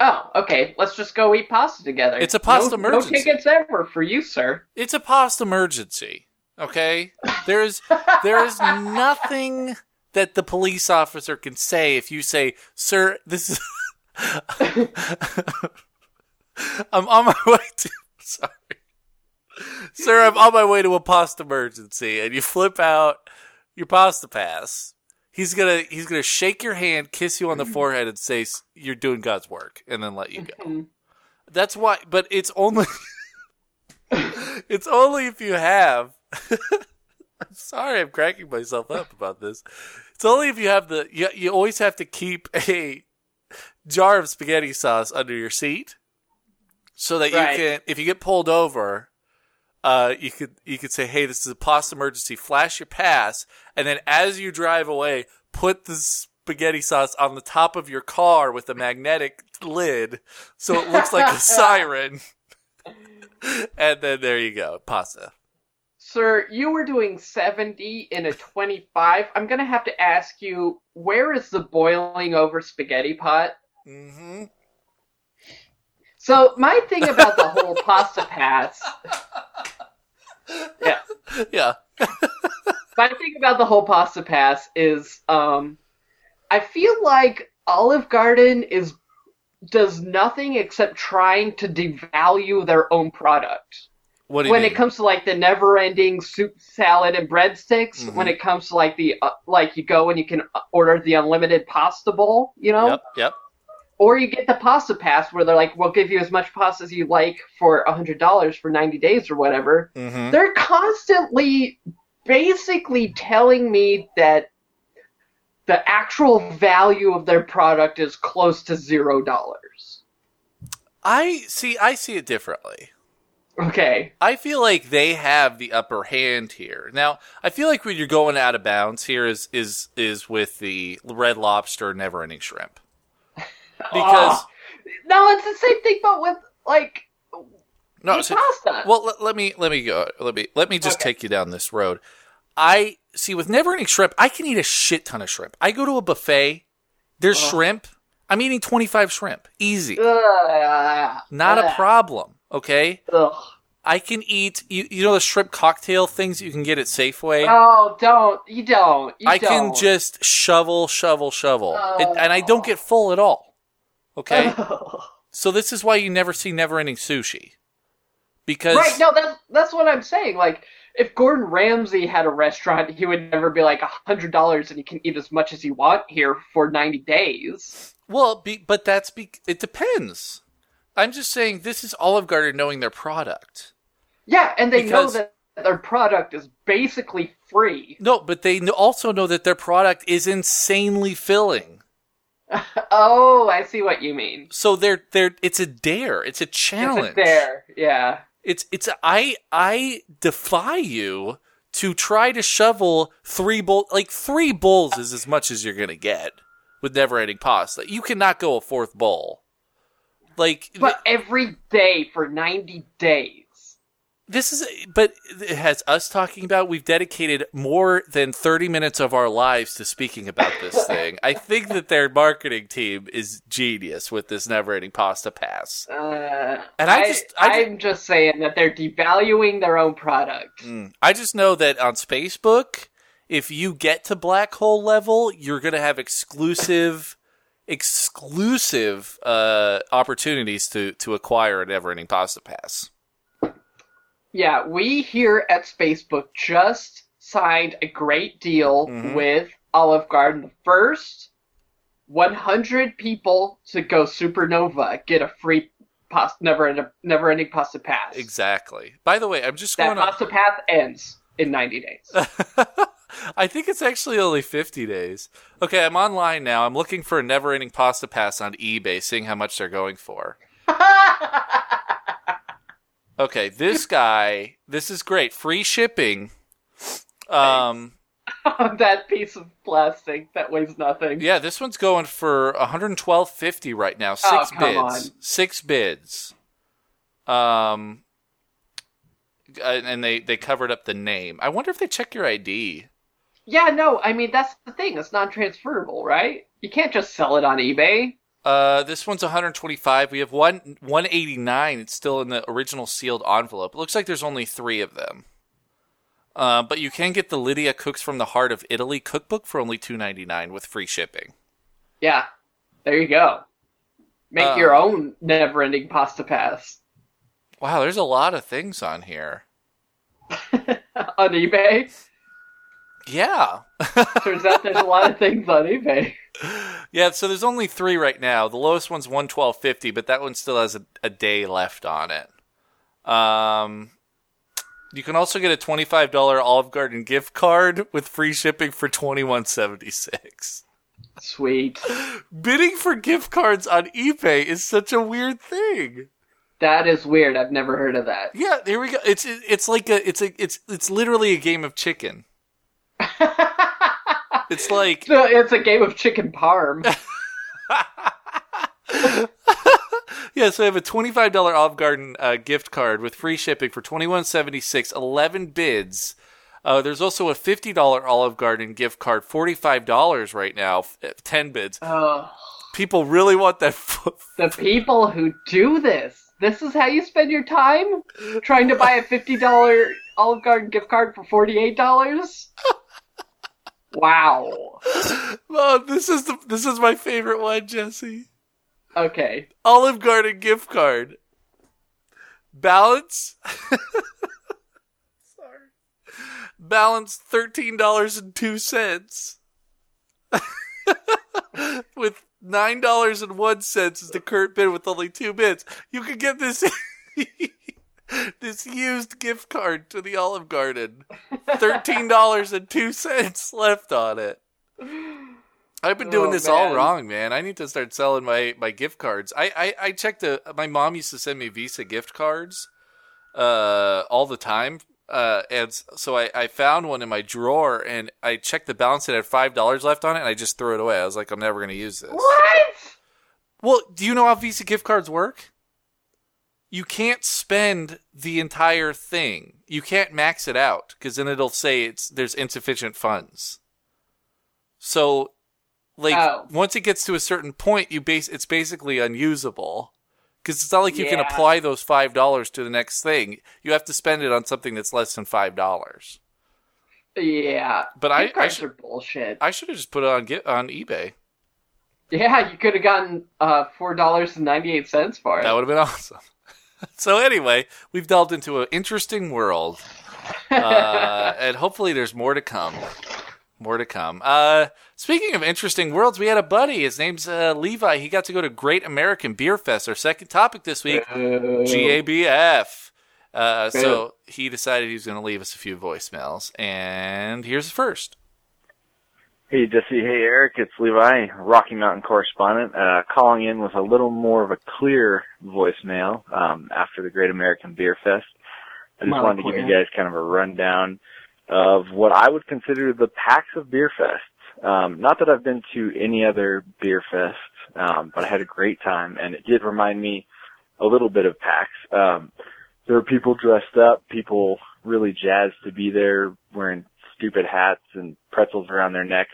[SPEAKER 2] Oh, okay. Let's just go eat pasta together.
[SPEAKER 1] It's a pasta
[SPEAKER 2] no,
[SPEAKER 1] emergency.
[SPEAKER 2] No tickets ever for you, sir.
[SPEAKER 1] It's a pasta emergency. Okay? There's there is nothing that the police officer can say if you say, "Sir, this is I'm on my way to sorry. Sir, I'm on my way to a pasta emergency and you flip out your pasta pass. He's going to he's to shake your hand, kiss you on the forehead and say you're doing God's work and then let you go. That's why but it's only it's only if you have I'm sorry I'm cracking myself up about this. It's only if you have the you, you always have to keep a jar of spaghetti sauce under your seat so that
[SPEAKER 2] Right.
[SPEAKER 1] you can if you get pulled over uh, you could you could say, "Hey, this is a pasta emergency." Flash your pass, and then as you drive away, put the spaghetti sauce on the top of your car with a magnetic lid, so it looks like a siren. and then there you go, pasta.
[SPEAKER 2] Sir, you were doing 70 in a 25. I'm gonna have to ask you, where is the boiling over spaghetti pot?
[SPEAKER 1] Mm-hmm.
[SPEAKER 2] So my thing about the whole pasta pass, yeah,
[SPEAKER 1] Yeah.
[SPEAKER 2] my thing about the whole pasta pass is, um, I feel like Olive Garden is does nothing except trying to devalue their own product.
[SPEAKER 1] What do you
[SPEAKER 2] when
[SPEAKER 1] mean?
[SPEAKER 2] it comes to like the never-ending soup, salad, and breadsticks,
[SPEAKER 1] Mhm.
[SPEAKER 2] when it comes to like the uh, like you go and you can uh, order the unlimited pasta bowl, you know,
[SPEAKER 1] Yep. Yep.
[SPEAKER 2] Or you get the pasta pass where they're like, we'll give you as much pasta as you like for a hundred dollars for ninety days or whatever.
[SPEAKER 1] Mm-hmm.
[SPEAKER 2] They're constantly, basically telling me that the actual value of their product is close to zero dollars.
[SPEAKER 1] I see. I see it differently.
[SPEAKER 2] Okay.
[SPEAKER 1] I feel like they have the upper hand here. Now, I feel like when you're going out of bounds here is is is with the Red Lobster Never Ending Shrimp. Because
[SPEAKER 2] Oh. no, it's the same thing, but with like
[SPEAKER 1] no, so-
[SPEAKER 2] pasta.
[SPEAKER 1] well, let, let me let me go. Let me let me just
[SPEAKER 2] Okay.
[SPEAKER 1] take you down this road. I see with Never Ending Shrimp, I can eat a shit ton of shrimp. I go to a buffet. There's uh-huh. shrimp. I'm eating 25 shrimp, easy,
[SPEAKER 2] Ugh.
[SPEAKER 1] not a problem. Okay,
[SPEAKER 2] Ugh.
[SPEAKER 1] I can eat. You you know the shrimp cocktail things you can get at Safeway.
[SPEAKER 2] Oh, don't you don't you
[SPEAKER 1] I can
[SPEAKER 2] don't.
[SPEAKER 1] just shovel, shovel, shovel, It-
[SPEAKER 2] Oh.
[SPEAKER 1] and I don't oh. get full at all. Okay,
[SPEAKER 2] Ugh.
[SPEAKER 1] so this is why you never see never-ending sushi, because
[SPEAKER 2] right? No, that's that's what I'm saying. Like, if Gordon Ramsay had a restaurant, he would never be like a hundred dollars, and you can eat as much as you want here for ninety days.
[SPEAKER 1] well, be, but that's be, it depends. I'm just saying this is Olive Garden knowing their product.
[SPEAKER 2] Yeah, and they
[SPEAKER 1] Because-
[SPEAKER 2] know that their product is basically free.
[SPEAKER 1] No, but they also know that their product is insanely filling.
[SPEAKER 2] Oh, I see what you mean.
[SPEAKER 1] So they're they're it's a dare. It's a challenge.
[SPEAKER 2] It's a dare. Yeah.
[SPEAKER 1] It's it's a, I I defy you to try to shovel three bowl like three bowls is as much as you're gonna get with never ending pasta. You cannot go a fourth bowl. Like
[SPEAKER 2] But every day for 90 days.
[SPEAKER 1] This is but it has us talking about we've dedicated more than 30 minutes of our lives to speaking about this thing i think that their marketing team is genius with this never ending pasta pass
[SPEAKER 2] Uh,
[SPEAKER 1] And I just- I
[SPEAKER 2] am just saying that they're devaluing their own product.
[SPEAKER 1] Mm. i just know that on spacebook if you get to black hole level you're going to have exclusive exclusive uh, opportunities to to acquire a never ending pasta pass
[SPEAKER 2] Yeah, we here at Spacebook just signed a great deal
[SPEAKER 1] Mhm.
[SPEAKER 2] with Olive Garden. The first 100 people to go Supernova get a free pasta, never end, never ending pasta pass.
[SPEAKER 1] exactly by the way i'm just
[SPEAKER 2] That
[SPEAKER 1] going on
[SPEAKER 2] pasta pass ends in 90 days.
[SPEAKER 1] I think it's actually only 50 days. Okay, I'm online now. I'm looking for a never ending pasta pass on eBay, seeing how much they're going for. Okay, this guy, this is great. Free shipping. Um,
[SPEAKER 2] that piece of plastic that weighs nothing.
[SPEAKER 1] yeah, this one's going for 112.50 right now. Six
[SPEAKER 2] Oh, come
[SPEAKER 1] bids.
[SPEAKER 2] on.
[SPEAKER 1] Six bids. Um, and they they covered up the name. I wonder if they check your ID.
[SPEAKER 2] Yeah, no, I mean, that's the thing. It's non transferable, right? You can't just sell it on eBay.
[SPEAKER 1] Uh, this one's 125. We have one 189. It's still in the original sealed envelope. It looks like there's only three of them. Uh, but you can get the Lidia Cooks from the Heart of Italy cookbook for only 2.99 with free shipping.
[SPEAKER 2] Yeah, there you go. Make
[SPEAKER 1] Uh,
[SPEAKER 2] your own never ending pasta pass
[SPEAKER 1] Wow, there's a lot of things on here.
[SPEAKER 2] on eBay.
[SPEAKER 1] Yeah.
[SPEAKER 2] Turns out there's a lot of things on eBay.
[SPEAKER 1] yeah, so there's only three right now. The lowest one's 112.50, but that one still has a, a day left on it. Um, you can also get a $25 Olive Garden gift card with free shipping for 21.76.
[SPEAKER 2] Sweet.
[SPEAKER 1] Bidding for gift cards on eBay is such a weird thing.
[SPEAKER 2] That is weird. I've never heard of that.
[SPEAKER 1] Yeah, there we go. It's it's like a it's a it's it's literally a game of chicken. It's like
[SPEAKER 2] So it's a game of chicken parm.
[SPEAKER 1] yeah, so I have a twenty-five dollar Olive Garden uh, gift card with free shipping for twenty-one seventy-six. Eleven bids. Uh, there's also a fifty dollar Olive Garden gift card, forty-five dollars right now. uh, Ten bids.
[SPEAKER 2] oh,
[SPEAKER 1] People really want that.
[SPEAKER 2] The people who do this. This is how you spend your time? Trying to buy a $50 Olive Garden gift card for $48? Wow.
[SPEAKER 1] oh, this is the this is my favorite one, Jesse.
[SPEAKER 2] Okay.
[SPEAKER 1] Olive Garden gift card. Balance. Sorry. Balance thirteen dollars and two cents. with nine dollars and one cents is the current bid with only two bids. You can get this this used gift card to the Olive Garden. Thirteen dollars and two cents left on it. I've been doing
[SPEAKER 2] Oh,
[SPEAKER 1] this all wrong, man. I need to start selling my, my gift cards. I, I, I checked the my mom used to send me Visa gift cards uh all the time. Uh and so I, I found one in my drawer and I checked the balance it had five dollars left on it and I just threw it away. I was like, I'm never gonna use this.
[SPEAKER 2] What?
[SPEAKER 1] Well, do you know how Visa gift cards work? You can't spend the entire thing. You can't max it out because then it'll say it's there's insufficient funds. So, like
[SPEAKER 2] Oh.
[SPEAKER 1] once it gets to a certain point, you base it's basically unusable because it's not like you can apply those five dollars to the next thing. You have to spend it on something that's less than five dollars.
[SPEAKER 2] Yeah.
[SPEAKER 1] But I- I should-
[SPEAKER 2] are bullshit.
[SPEAKER 1] I should have just put it on get on eBay.
[SPEAKER 2] yeah, you could have gotten uh, $4.98 for it.
[SPEAKER 1] That would have been awesome. so anyway, we've delved into an interesting world, uh, and hopefully there's more to come. more to come. Uh, speaking of interesting worlds, we had a buddy. His name's uh, Levi. He got to go to Great American Beer Fest. Our second topic this week, GABF. Uh, so he decided he was going to leave us a few voicemails, and here's the first.
[SPEAKER 6] Hey Jesse, hey Eric, it's Levi, Rocky Mountain correspondent, uh, calling in with a little more of a clear voicemail um, after the Great American Beer Fest. I just
[SPEAKER 2] on,
[SPEAKER 6] wanted to give you guys kind of a rundown of what I would consider the PAX of beer fests. Um, not that I've been to any other beer fest, um, but I had a great time, and it did remind me a little bit of PAX. Um, there were people dressed up, people really jazzed to be there, wearing stupid hats and pretzels around their neck.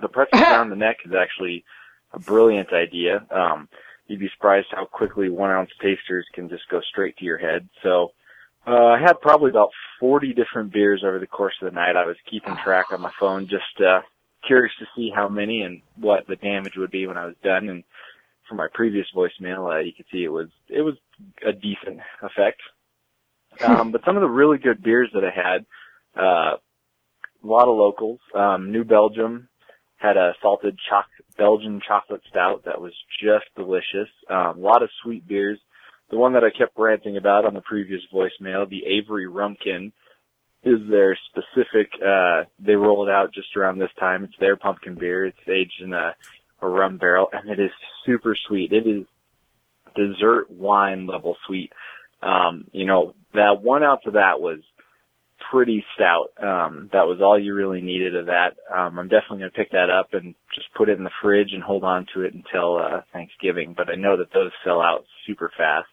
[SPEAKER 6] The pretzels around the neck is actually a brilliant idea. Um, you'd be surprised how quickly one ounce tasters can just go straight to your head. So, uh, I had probably about 40 different beers over the course of the night. I was keeping track on my phone, just, uh, curious to see how many and what the damage would be when I was done. And from my previous voicemail, uh, you could see it was, it was a decent effect. Um, but some of the really good beers that I had, uh, a lot of locals, um, New Belgium had a salted choc- Belgian chocolate stout that was just delicious. Um, a lot of sweet beers. The one that I kept ranting about on the previous voicemail, the Avery Rumpkin, is their specific, uh, they roll it out just around this time. It's their pumpkin beer. It's aged in a, a rum barrel and it is super sweet. It is dessert wine level sweet. Um, you know, that one ounce of that was pretty stout. Um, that was all you really needed of that. Um, I'm definitely going to pick that up and just put it in the fridge and hold on to it until, uh, Thanksgiving. But I know that those sell out super fast.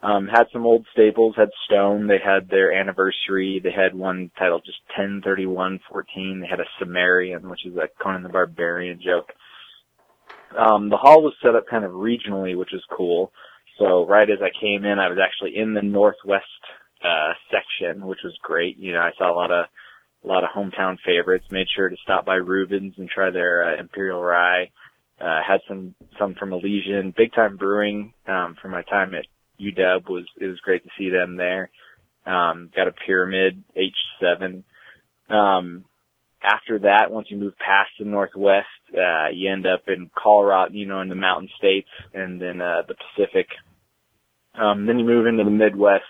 [SPEAKER 6] Um, had some old staples, had Stone, they had their anniversary, they had one titled just 103114, they had a Sumerian, which is a Conan the Barbarian joke. Um, the hall was set up kind of regionally, which is cool. So right as I came in, I was actually in the northwest uh, section, which was great. You know, I saw a lot of a lot of hometown favorites. Made sure to stop by Reuben's and try their uh, Imperial Rye. Uh, had some some from Elysian, Big Time Brewing um, from my time at UW was it was great to see them there. Um, got a Pyramid H7. Um, after that, once you move past the Northwest, uh, you end up in Colorado, you know, in the mountain states and then, uh, the Pacific. Um, then you move into the Midwest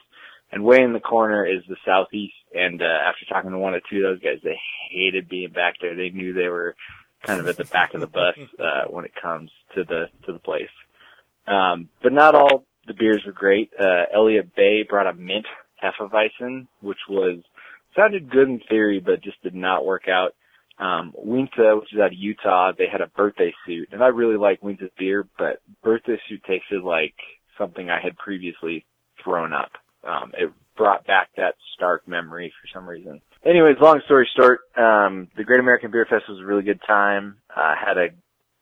[SPEAKER 6] and way in the corner is the Southeast. And, uh, after talking to one or two of those guys, they hated being back there. They knew they were kind of at the back of the bus, uh, when it comes to the, to the place. Um, but not all the beers were great. Uh, Elliott Bay brought a mint Hefeweizen, which was, sounded good in theory, but just did not work out. Um, Uinta, which is out of Utah, they had a birthday suit, and I really like Uinta's beer, but birthday suit tasted like something I had previously thrown up. Um, it brought back that stark memory for some reason. Anyways, long story short, um, the Great American Beer Fest was a really good time. Uh, had a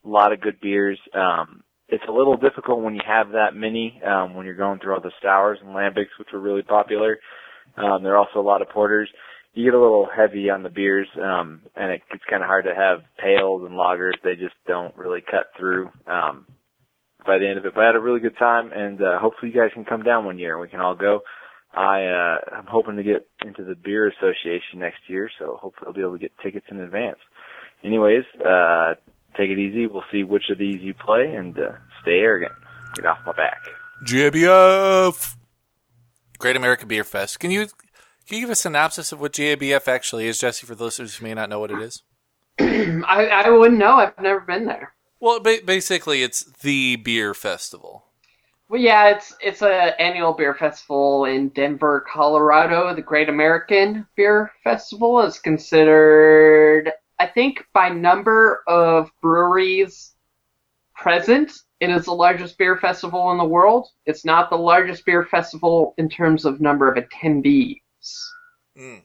[SPEAKER 6] lot of good beers. Um, it's a little difficult when you have that many, um, when you're going through all the sours and lambics, which were really popular. Um, there are also a lot of porters. You get a little heavy on the beers, um, and it, it's kind of hard to have pales and lagers. They just don't really cut through, um, by the end of it. But I had a really good time, and, uh, hopefully you guys can come down one year and we can all go. I, uh, I'm hoping to get into the beer association next year, so hopefully I'll be able to get tickets in advance. Anyways, uh, take it easy. We'll see which of these you play, and, uh, stay arrogant. Get off my back.
[SPEAKER 1] GABF. Great American Beer Fest. Can you can you give a synopsis of what GABF actually is, Jesse, for the listeners who may not know what it is?
[SPEAKER 2] I, I wouldn't know. I've never been there.
[SPEAKER 1] Well, ba- basically, it's the beer festival.
[SPEAKER 2] Well, yeah, it's it's a annual beer festival in Denver, Colorado. The Great American Beer Festival is considered, I think, by number of breweries present, it is the largest beer festival in the world. It's not the largest beer festival in terms of number of attendees,
[SPEAKER 1] Mm.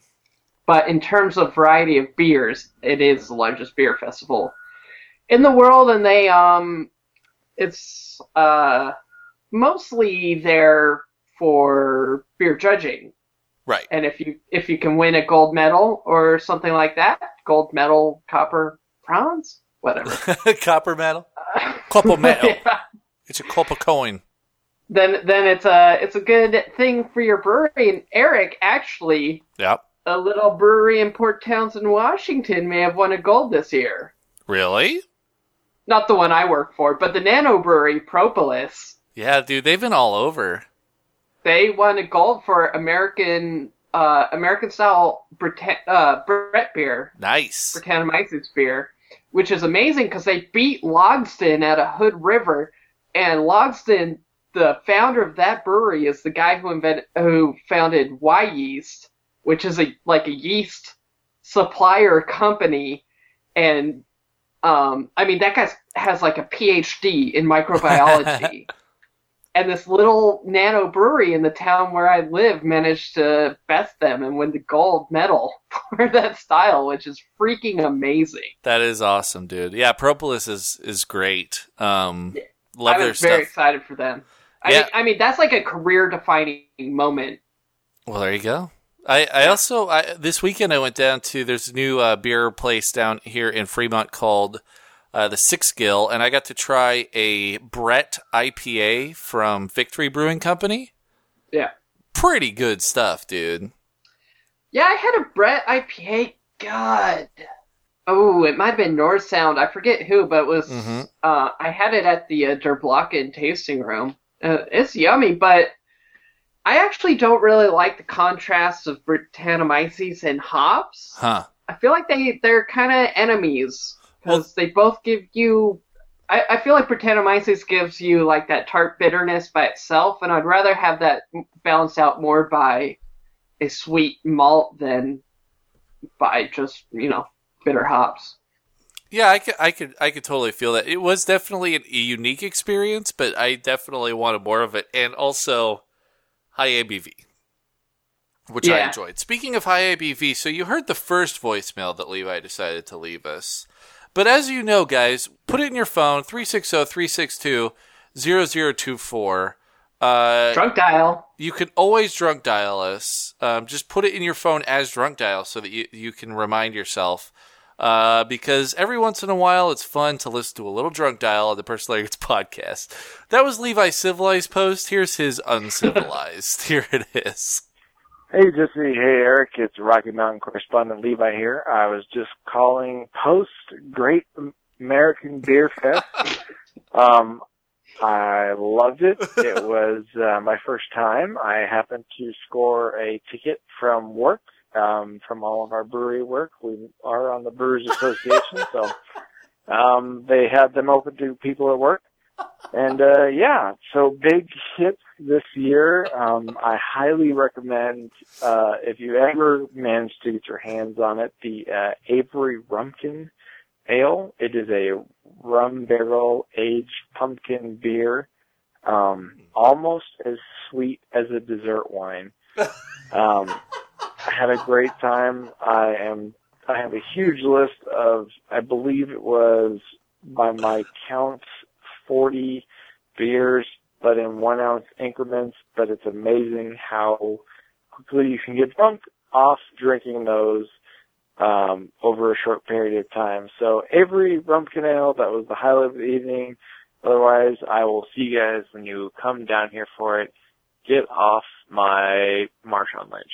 [SPEAKER 2] but in terms of variety of beers, it is the largest beer festival in the world. And they, um, it's uh mostly there for beer judging.
[SPEAKER 1] Right.
[SPEAKER 2] And if you if you can win a gold medal or something like that, gold medal, copper, bronze, whatever.
[SPEAKER 1] Copper medal. Copper medal.
[SPEAKER 2] Yeah.
[SPEAKER 1] It's a copper coin.
[SPEAKER 2] Then then it's a it's a good thing for your brewery. And Eric actually
[SPEAKER 1] Yep.
[SPEAKER 2] a little brewery in Port Townsend, Washington, may have won a gold this year.
[SPEAKER 1] Really?
[SPEAKER 2] Not the one I work for, but the Nano Brewery, Propolis.
[SPEAKER 1] Yeah, dude, they've been all over.
[SPEAKER 2] They won a gold for American uh, American style Brita- uh, Brett beer,
[SPEAKER 1] Nice.
[SPEAKER 2] Brettanomyces beer, which is amazing because they beat Logsdon at a Hood River, and Logsdon, the founder of that brewery, is the guy who invented who founded Wyeast, which is a like a yeast supplier company, and um, I mean that guy has like a PhD in microbiology. And this little nano brewery in the town where I live managed to best them and win the gold medal for that style, which is freaking amazing.
[SPEAKER 1] That is awesome, dude. Yeah, Propolis is is great. Um, love
[SPEAKER 2] I
[SPEAKER 1] their
[SPEAKER 2] was very
[SPEAKER 1] stuff.
[SPEAKER 2] excited for them. I
[SPEAKER 1] Yeah.
[SPEAKER 2] mean, I mean that's like a career defining moment.
[SPEAKER 1] Well, there you go. I, I also I, this weekend I went down to there's a new uh, beer place down here in Fremont called uh, the Sixgill, and I got to try a Brett IPA from Victory Brewing Company.
[SPEAKER 2] Yeah.
[SPEAKER 1] Pretty good stuff, dude.
[SPEAKER 2] Yeah, I had a Brett IPA. God. Oh, it might have been North Sound. I forget who, but it was.
[SPEAKER 1] Mhm.
[SPEAKER 2] Uh, I had it at the uh, Der Blokken tasting room. Uh, it's yummy, but I actually don't really like the contrast of Brettanomyces and hops.
[SPEAKER 1] Huh.
[SPEAKER 2] I feel like they they're kind of enemies because they both give you. I, I feel like Brettanomyces gives you like that tart bitterness by itself, and I'd rather have that balanced out more by a sweet malt than by just you know bitter hops.
[SPEAKER 1] Yeah, I could, I could, I could totally feel that. It was definitely an, a unique experience, but I definitely wanted more of it, and also high ABV, which I enjoyed. Speaking of high ABV, so you heard the first voicemail that Levi decided to leave us, but as you know, guys, put it in your phone oh, 360-362-0024. Uh,
[SPEAKER 2] Drunk dial.
[SPEAKER 1] you can always drunk dial us. Um, just put it in your phone as drunk dial so that you, you can remind yourself. Uh, because every once in a while it's fun to listen to a little drunk dial on the Personal podcast. That was Levi civilized post. Here's his uncivilized. Here it is.
[SPEAKER 9] Hey Jesse, hey Eric, it's Rocky Mountain correspondent Levi here. I was just calling post Great American Beer Fest. um, I loved it. It was uh, my first time. I happened to score a ticket from work, um, from all of our brewery work. We are on the Brewers Association, so um, they had them open to people at work. And uh, yeah, so big hit this year. Um, I highly recommend uh, if you ever manage to get your hands on it, the uh, Avery Rumpkin Ale. It is a rum barrel aged pumpkin beer, um, almost as sweet as a dessert wine. Um, had a great time. I am. I have a huge list of. I believe it was by my count forty beers, but in one ounce increments. But it's amazing how quickly you can get drunk off drinking those um, over a short period of time. So Avery Rumpkin Ale, that was the highlight of the evening. Otherwise, I will see you guys when you come down here for it. Get off my Marshawn Lynch.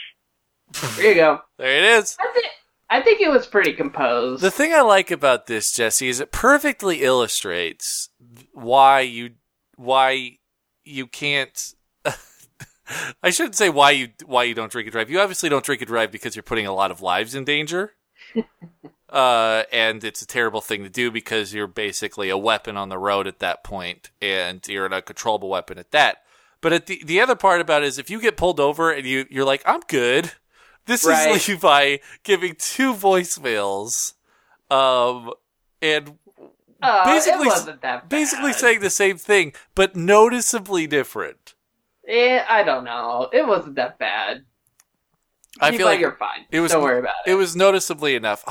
[SPEAKER 2] There you go.
[SPEAKER 1] There it is.
[SPEAKER 2] I think I think it was pretty composed.
[SPEAKER 1] The thing I like about this, Jesse, is it perfectly illustrates why you why you can't. I shouldn't say why you why you don't drink and drive. You obviously don't drink and drive because you're putting a lot of lives in danger. uh, and it's a terrible thing to do because you're basically a weapon on the road at that point, and you're an uncontrollable weapon at that. But at the the other part about it is if you get pulled over and you you're like I'm good. This
[SPEAKER 2] Right.
[SPEAKER 1] is Levi giving two voicemails, um, and
[SPEAKER 2] Uh,
[SPEAKER 1] basically-
[SPEAKER 2] it wasn't that bad.
[SPEAKER 1] basically saying the same thing, but noticeably different.
[SPEAKER 2] Eh, I don't know. It wasn't that bad.
[SPEAKER 1] I
[SPEAKER 2] Levi,
[SPEAKER 1] feel like
[SPEAKER 2] you're fine.
[SPEAKER 1] it was.
[SPEAKER 2] Don't worry about it.
[SPEAKER 1] It was noticeably enough.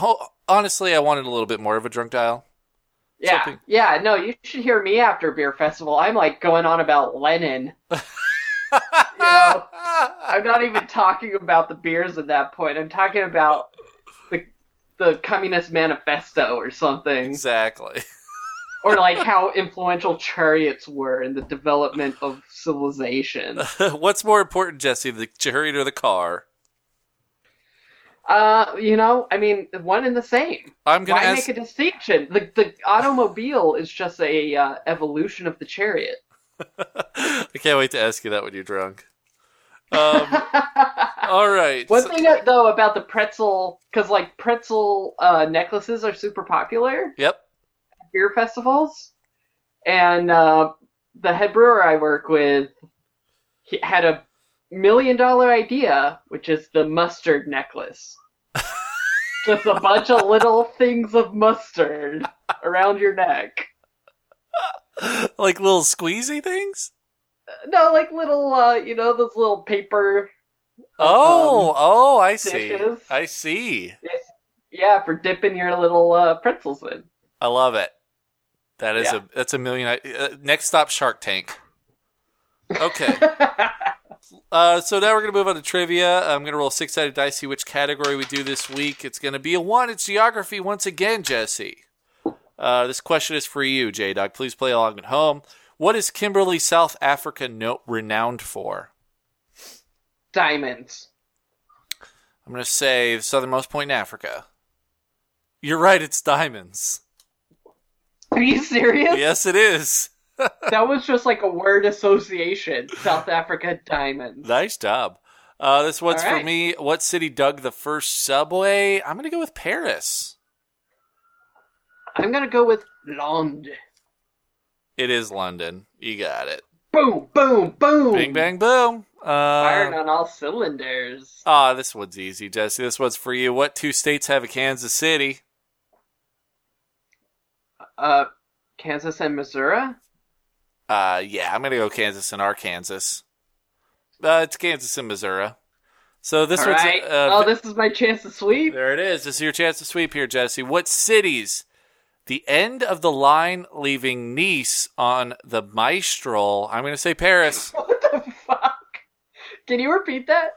[SPEAKER 1] Honestly, I wanted a little bit more of a drunk dial.
[SPEAKER 2] yeah,
[SPEAKER 1] something-
[SPEAKER 2] yeah. No, you should hear me after beer festival. I'm like going on about Lenin. You know, I'm not even talking about the beers at that point. I'm talking about the the Communist Manifesto or something,
[SPEAKER 1] exactly.
[SPEAKER 2] or like how influential chariots were in the development of civilization.
[SPEAKER 1] What's more important, Jesse, the chariot or the car?
[SPEAKER 2] Uh, you know, I mean, one and the same.
[SPEAKER 1] I'm gonna
[SPEAKER 2] Why
[SPEAKER 1] ask.
[SPEAKER 2] make a distinction? The the automobile is just a uh, evolution of the chariot.
[SPEAKER 1] I can't wait to ask you that when you're drunk. Um, all right.
[SPEAKER 2] One
[SPEAKER 1] So-
[SPEAKER 2] thing that, though about the pretzel, because like pretzel uh, necklaces are super popular
[SPEAKER 1] yep.
[SPEAKER 2] at beer festivals, and uh, the head brewer I work with he had a million dollar idea, which is the mustard necklace. Just a bunch of little things of mustard around your neck.
[SPEAKER 1] Like little squeezy things.
[SPEAKER 2] No, like little, uh, you know, those little paper.
[SPEAKER 1] Oh,
[SPEAKER 2] um,
[SPEAKER 1] oh, I see.
[SPEAKER 2] dishes.
[SPEAKER 1] I see.
[SPEAKER 2] Yeah, for dipping your little uh, pretzels in.
[SPEAKER 1] I love it. That is
[SPEAKER 2] Yeah.
[SPEAKER 1] a that's a million. Uh, next stop, Shark Tank. Okay. Uh, so now we're going to move on to trivia. I'm going to roll six sided dice, see which category we do this week. It's going to be a one. It's geography once again, Jesse. Uh, this question is for you, J Dog. Please play along at home. What is Kimberley, South Africa, no- renowned for?
[SPEAKER 2] Diamonds.
[SPEAKER 1] I'm going to say the southernmost point in Africa. You're right. It's diamonds.
[SPEAKER 2] Are you serious?
[SPEAKER 1] yes, it is.
[SPEAKER 2] That was just like a word association. South Africa diamonds.
[SPEAKER 1] Nice job. Uh, this one's
[SPEAKER 2] All
[SPEAKER 1] for me. What city dug the first subway? I'm going to go with Paris.
[SPEAKER 2] I'm gonna go with London.
[SPEAKER 1] It is London. You got it.
[SPEAKER 2] Boom, boom, boom.
[SPEAKER 1] Bing, bang, boom.
[SPEAKER 2] Firing
[SPEAKER 1] Uh,
[SPEAKER 2] on all cylinders.
[SPEAKER 1] ah, this one's easy, Jesse. This one's for you. What two states have a Kansas City?
[SPEAKER 2] Uh, Kansas and Missouri.
[SPEAKER 1] Uh, yeah, I'm going to go Kansas and Arkansas. Uh, it's Kansas and Missouri. So this
[SPEAKER 2] All
[SPEAKER 1] one's.
[SPEAKER 2] right.
[SPEAKER 1] Uh,
[SPEAKER 2] oh, this is my chance to sweep.
[SPEAKER 1] There it is. This is your chance to sweep here, Jesse. What cities? The end of the line leaving Nice on the Mistral. I'm going to say Paris.
[SPEAKER 2] What the fuck? Can you repeat that?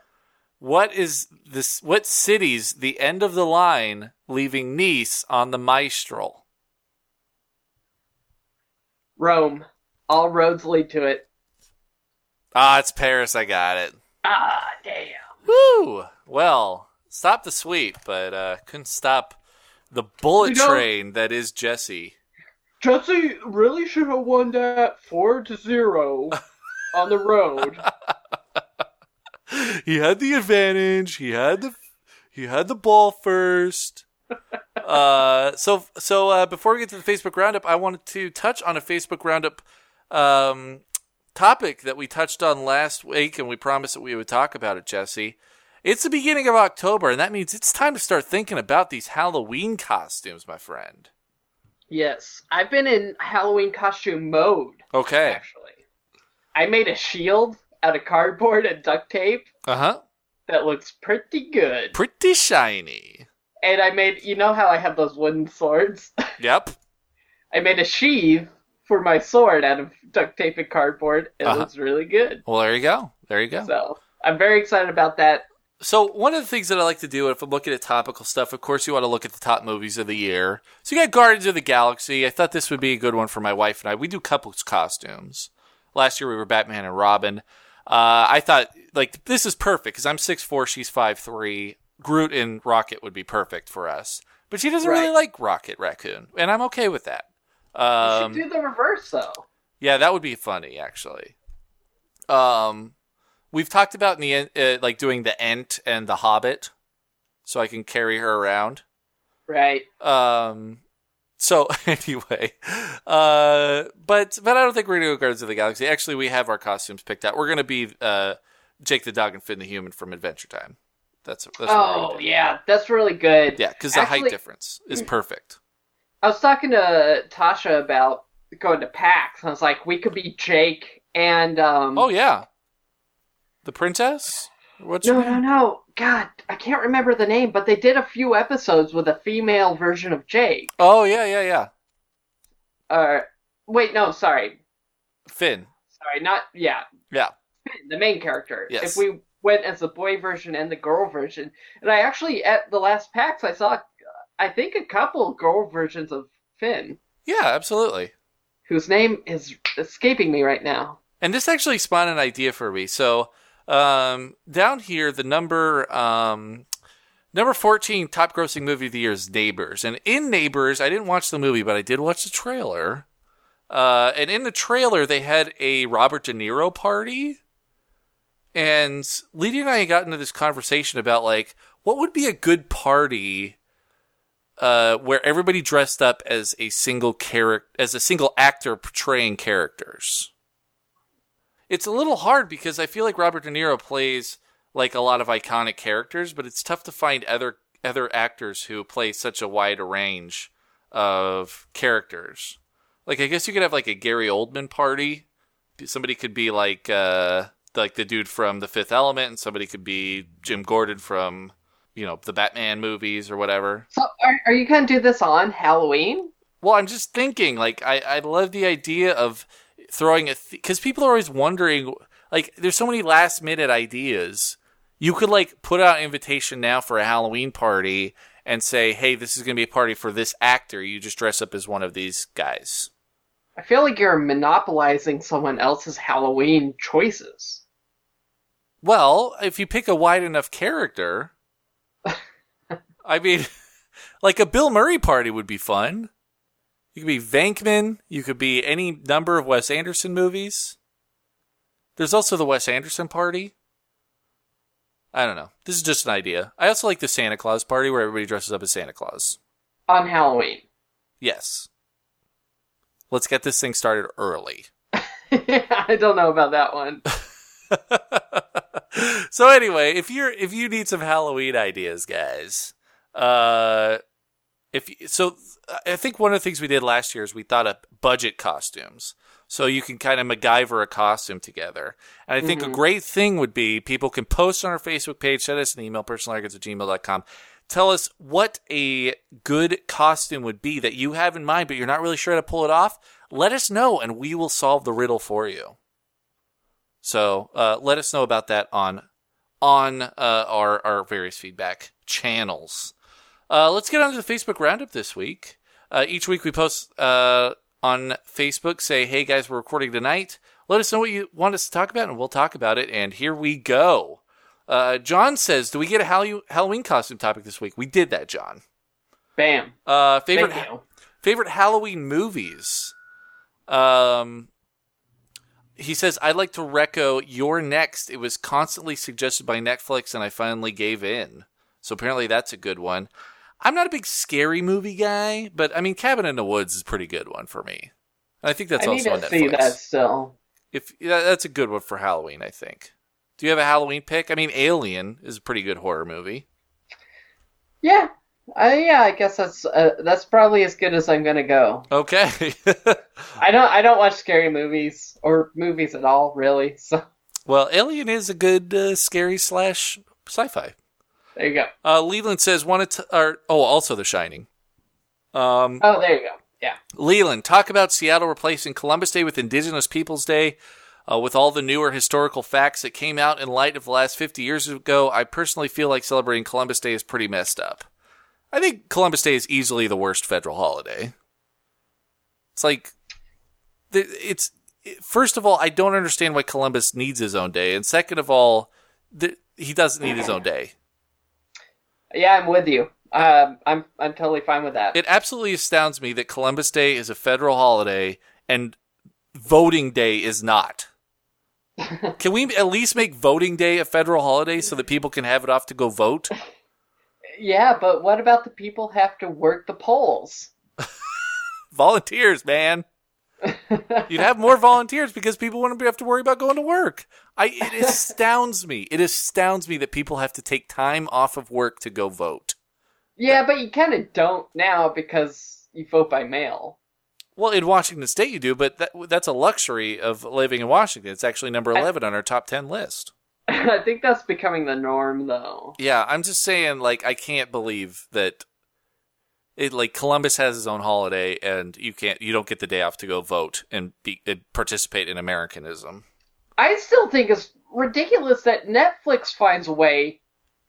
[SPEAKER 1] What is this? What cities? The end of the line leaving Nice on the Mistral.
[SPEAKER 2] Rome. All roads lead to it.
[SPEAKER 1] Ah, it's Paris. I got it.
[SPEAKER 2] Ah, damn.
[SPEAKER 1] Woo! Well, stop the sweep, but uh, couldn't stop the bullet
[SPEAKER 2] You know-
[SPEAKER 1] train that is Jesse.
[SPEAKER 2] Jesse really should have won that four to zero on the road.
[SPEAKER 1] he had the advantage. He had the he had the ball first. uh, so so uh, before we get to the Facebook roundup, I wanted to touch on a Facebook roundup um, topic that we touched on last week, and we promised that we would talk about it, Jesse. It's the beginning of October, and that means it's time to start thinking about these Halloween costumes, my friend.
[SPEAKER 2] Yes, I've been in Halloween costume mode.
[SPEAKER 1] Okay.
[SPEAKER 2] Actually, I made a shield out of cardboard and duct tape
[SPEAKER 1] Uh huh.
[SPEAKER 2] that looks pretty good.
[SPEAKER 1] Pretty shiny.
[SPEAKER 2] And I made, you know how I have those wooden swords?
[SPEAKER 1] Yep.
[SPEAKER 2] I made a sheath for my sword out of duct tape and cardboard. It
[SPEAKER 1] Uh-huh.
[SPEAKER 2] looks really good.
[SPEAKER 1] Well, there you go. There you go.
[SPEAKER 2] So I'm very excited about that.
[SPEAKER 1] So one of the things that I like to do if I'm looking at topical stuff, of course, you want to look at the top movies of the year. So you got Guardians of the Galaxy. I thought this would be a good one for my wife and I. We do couples costumes. Last year we were Batman and Robin. Uh, I thought like this is perfect because I'm six four, she's five three. Groot and Rocket would be perfect for us, but she doesn't really like Rocket Raccoon, and I'm okay with that. Um,
[SPEAKER 2] you should do the reverse though.
[SPEAKER 1] yeah, that would be funny, actually. Um, we've talked about in the uh, like doing the Ent and the Hobbit, so I can carry her around.
[SPEAKER 2] Right.
[SPEAKER 1] Um, so anyway, uh, but but I don't think we're gonna go Guardians of the Galaxy. Actually, we have our costumes picked out. We're gonna be uh, Jake the Dog and Finn the Human from Adventure Time. That's that's
[SPEAKER 2] Oh yeah, that's really good.
[SPEAKER 1] yeah, because the height difference is perfect.
[SPEAKER 2] I was talking to Tasha about going to PAX. I was like, we could be Jake and um.
[SPEAKER 1] Oh yeah, the princess. What's
[SPEAKER 2] no, no, no! God, I can't remember the name, but they did a few episodes with a female version of Jake.
[SPEAKER 1] Oh yeah, yeah, yeah.
[SPEAKER 2] Uh, wait, no, sorry,
[SPEAKER 1] Finn.
[SPEAKER 2] sorry, not yeah,
[SPEAKER 1] Yeah.
[SPEAKER 2] Finn, the main character.
[SPEAKER 1] Yes.
[SPEAKER 2] If we went as the boy version and the girl version, and I actually at the last PAX I saw, I think a couple girl versions of Finn,
[SPEAKER 1] Yeah, absolutely.
[SPEAKER 2] whose name is escaping me right now.
[SPEAKER 1] And this actually spawned an idea for me. So um, down here, the number um, Number 14 top grossing movie of the year is Neighbors. And in Neighbors, I didn't watch the movie, but I did watch the trailer. Uh, and in the trailer, they had a Robert De Niro party. And Lydia and I got into this conversation about like what would be a good party uh, where everybody dressed up as a single character, as a single actor portraying characters. It's a little hard because I feel like Robert De Niro plays like a lot of iconic characters, but it's tough to find other other actors who play such a wide range of characters. Like I guess you could have like a Gary Oldman party. Somebody could be like uh like the dude from The Fifth Element, and somebody could be Jim Gordon from you know the Batman movies or whatever.
[SPEAKER 2] So, are, are you going to do this on Halloween?
[SPEAKER 1] Well, I'm just thinking, like, I, I love the idea of throwing a, because people are always wondering, like, there's so many last minute ideas. You could, like, put out an invitation now for a Halloween party and say, hey, this is going to be a party for this actor. You just dress up as one of these guys.
[SPEAKER 2] I feel like you're monopolizing someone else's Halloween choices.
[SPEAKER 1] Well, if you pick a wide enough character, I mean, like a Bill Murray party would be fun. You could be Venkman. You could be any number of Wes Anderson movies. There's also the Wes Anderson party. I don't know. This is just an idea. I also like the Santa Claus party where everybody dresses up as Santa Claus.
[SPEAKER 2] On Halloween.
[SPEAKER 1] Yes. Let's get this thing started early.
[SPEAKER 2] I don't know about that one.
[SPEAKER 1] so anyway, if you're if you need some Halloween ideas, guys, uh, if you, so, I think one of the things we did last year is we thought of budget costumes, so you can kind of MacGyver a costume together. And I think
[SPEAKER 2] Mhm.
[SPEAKER 1] a great thing would be people can post on our Facebook page, send us an email, personalarrogance at gmail.com. Tell us what a good costume would be that you have in mind, but you're not really sure how to pull it off. Let us know, and we will solve the riddle for you. So uh, let us know about that on on uh, our our various feedback channels. Uh, let's get on to the Facebook roundup this week. Uh, each week we post uh, on Facebook, say, "Hey guys, we're recording tonight." Let us know what you want us to talk about, and we'll talk about it. And here we go. Uh, John says, "Do we get a Hall- Halloween costume topic this week?" We did that, John.
[SPEAKER 2] Bam.
[SPEAKER 1] Uh, favorite
[SPEAKER 2] you.
[SPEAKER 1] favorite Halloween movies. Um, he says, "I'd like to reco You're Next." It was constantly suggested by Netflix, and I finally gave in. So apparently, that's a good one. I'm not a big scary movie guy, but I mean, Cabin in the Woods is a pretty good one for me. And I think that's
[SPEAKER 2] I need
[SPEAKER 1] also on Netflix.
[SPEAKER 2] see that still.
[SPEAKER 1] If that's a good one for Halloween, I think. Do you have a Halloween pick? I mean, Alien is a pretty good horror movie.
[SPEAKER 2] Yeah. Uh, yeah, I guess that's uh, that's probably as good as I'm gonna go.
[SPEAKER 1] Okay.
[SPEAKER 2] I don't I don't watch scary movies or movies at all, really. So
[SPEAKER 1] well, Alien is a good uh, scary slash sci-fi.
[SPEAKER 2] There you go.
[SPEAKER 1] Uh, Leland says, "Want to?" Or oh, also The Shining. Um,
[SPEAKER 2] Oh, there you go. Yeah.
[SPEAKER 1] Leland, talk about Seattle replacing Columbus Day with Indigenous Peoples Day. Uh, with all the newer historical facts that came out in light of the last 50 years ago, I personally feel like celebrating Columbus Day is pretty messed up. I think Columbus Day is easily the worst federal holiday. It's like, it's first of all, I don't understand why Columbus needs his own day, and second of all, th- he doesn't need his own day.
[SPEAKER 2] Yeah, I'm with you. Um, I'm I'm totally fine with that.
[SPEAKER 1] It absolutely astounds me that Columbus Day is a federal holiday and voting day is not. can we at least make voting day a federal holiday so that people can have it off to go vote?
[SPEAKER 2] Yeah, but what about the people have to work the polls?
[SPEAKER 1] Volunteers, man. You'd have more volunteers because people wouldn't have to worry about going to work. I it astounds me. It astounds me that people have to take time off of work to go vote.
[SPEAKER 2] Yeah, but you kind of don't now because you vote by mail.
[SPEAKER 1] Well, in Washington State, you do, but that, that's a luxury of living in Washington. It's actually number eleven on our top ten list.
[SPEAKER 2] I think that's becoming the norm, though.
[SPEAKER 1] Yeah, I'm just saying, like, I can't believe that it like Columbus has his own holiday, and you can't, you don't get the day off to go vote and be and participate in Americanism.
[SPEAKER 2] I still think it's ridiculous that Netflix finds a way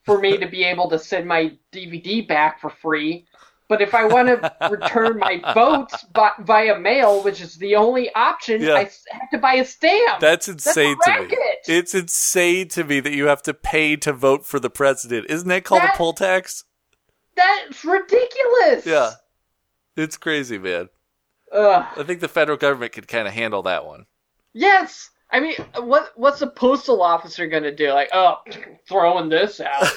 [SPEAKER 2] for me to be able to send my DVD back for free, But if I want to return my votes by, via mail, which is the only option,
[SPEAKER 1] Yeah.
[SPEAKER 2] I have to buy a stamp.
[SPEAKER 1] That's insane
[SPEAKER 2] a
[SPEAKER 1] to me. It's insane to me that you have to pay to vote for the president. Isn't that called a poll tax?
[SPEAKER 2] That's ridiculous.
[SPEAKER 1] Yeah. It's crazy, man.
[SPEAKER 2] Ugh.
[SPEAKER 1] I think the federal government could kind of handle that one.
[SPEAKER 2] Yes. I mean, what what's the postal officer gonna do? Like, oh, throwing this out.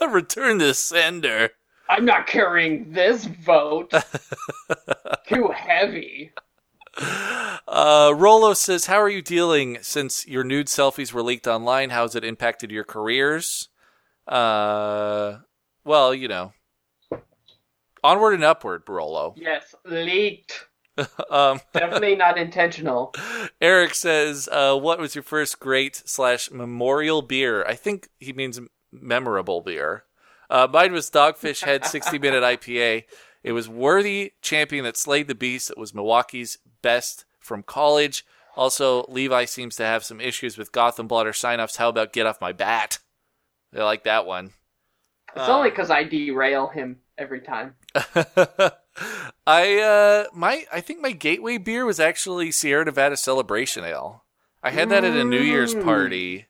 [SPEAKER 1] Return the sender.
[SPEAKER 2] I'm not carrying this vote. Too heavy.
[SPEAKER 1] Uh, Rolo says, "How are you dealing since your nude selfies were leaked online? How's it impacted your careers?" Uh, well, you know, onward and upward, Rolo.
[SPEAKER 2] Yes, leaked.
[SPEAKER 1] Um,
[SPEAKER 2] Definitely not intentional.
[SPEAKER 1] Eric says, uh, "What was your first great slash memorial beer?" I think he means memorable beer. Uh, mine was Dogfish Head 60 Minute IPA. It was worthy champion that slayed the beast. It was Milwaukee's best from college. Also, Levi seems to have some issues with Gotham Blotter sign-offs. How about Get Off My Bat? I like that one.
[SPEAKER 2] It's only because I derail him every time.
[SPEAKER 1] I uh my I think my gateway beer was actually Sierra Nevada Celebration Ale. I had that at a New Year's
[SPEAKER 2] Mm.
[SPEAKER 1] party.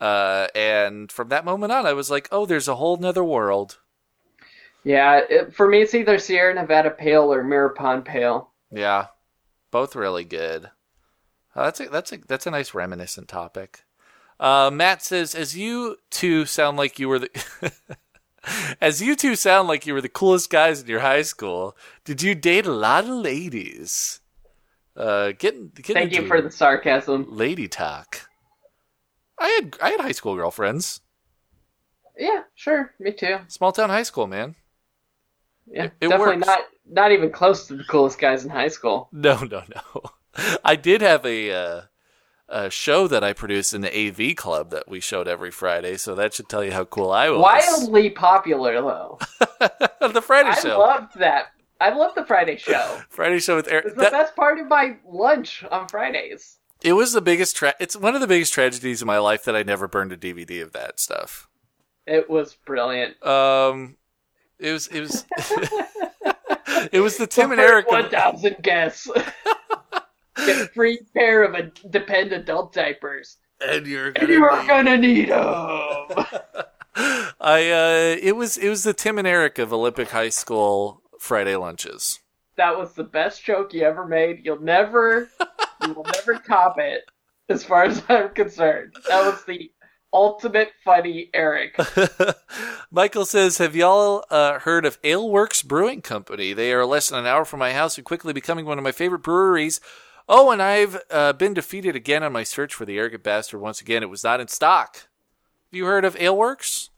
[SPEAKER 1] Uh and from that moment on I was like, "Oh, there's a whole nother world."
[SPEAKER 2] Yeah, it, for me, it's either Sierra Nevada Pale or Mirror Pond Pale.
[SPEAKER 1] Yeah. Both really good. Uh, that's a, that's a that's a nice reminiscent topic. Uh, Matt says, as you two sound like you were the as you two sound like you were the coolest guys in your high school, did you date a lot of ladies? Uh, getting, getting
[SPEAKER 2] Thank you for the sarcasm.
[SPEAKER 1] lady talk. I had I had high school girlfriends.
[SPEAKER 2] Yeah, sure, me too.
[SPEAKER 1] Small town high school, man.
[SPEAKER 2] Yeah,
[SPEAKER 1] It- it
[SPEAKER 2] definitely
[SPEAKER 1] works.
[SPEAKER 2] not not even close to the coolest guys in high school.
[SPEAKER 1] No, no, no. I did have a uh, a show that I produced in the AV club that we showed every Friday, so that should tell you how cool I was.
[SPEAKER 2] Wildly popular though.
[SPEAKER 1] the Friday
[SPEAKER 2] I
[SPEAKER 1] show.
[SPEAKER 2] I loved that. I love the Friday show.
[SPEAKER 1] Friday show with Eric.
[SPEAKER 2] It's the
[SPEAKER 1] that-
[SPEAKER 2] best part of my lunch on Fridays.
[SPEAKER 1] it was the biggest. Tra- it's one of the biggest tragedies in my life that I never burned a DVD of that stuff.
[SPEAKER 2] It was brilliant.
[SPEAKER 1] Um, it was. It was. it was the Tim and Eric.
[SPEAKER 2] One thousand guests. Get a free pair of a depend adult diapers,
[SPEAKER 1] and you're
[SPEAKER 2] and
[SPEAKER 1] gonna
[SPEAKER 2] you are
[SPEAKER 1] be-
[SPEAKER 2] gonna need them.
[SPEAKER 1] I. Uh, it was. It was the Tim and Eric of Olympic High School Friday lunches.
[SPEAKER 2] that was the best joke you ever made. You'll never, you will never top it, as far as I'm concerned. That was the ultimate funny Eric.
[SPEAKER 1] Michael says, "Have y'all uh, heard of Aleworks Brewing Company? They are less than an hour from my house and quickly becoming one of my favorite breweries. Oh, and I've uh, been defeated again on my search for the arrogant bastard. Once again, it was not in stock. Have you heard of Aleworks?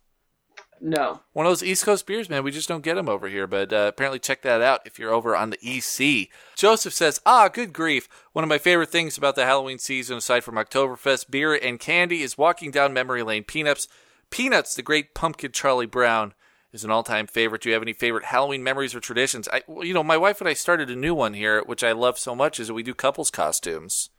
[SPEAKER 2] No,
[SPEAKER 1] One of those East Coast beers, man. We just don't get them over here, but uh, apparently check that out if you're over on the EC. Joseph says, ah, good grief. One of my favorite things about the Halloween season, aside from Oktoberfest beer and candy, is walking down memory lane. Peanuts, Peanuts, the great pumpkin Charlie Brown, is an all-time favorite. Do you have any favorite Halloween memories or traditions? I, well, you know, my wife and I started a new one here, which I love so much, is that we do couples costumes,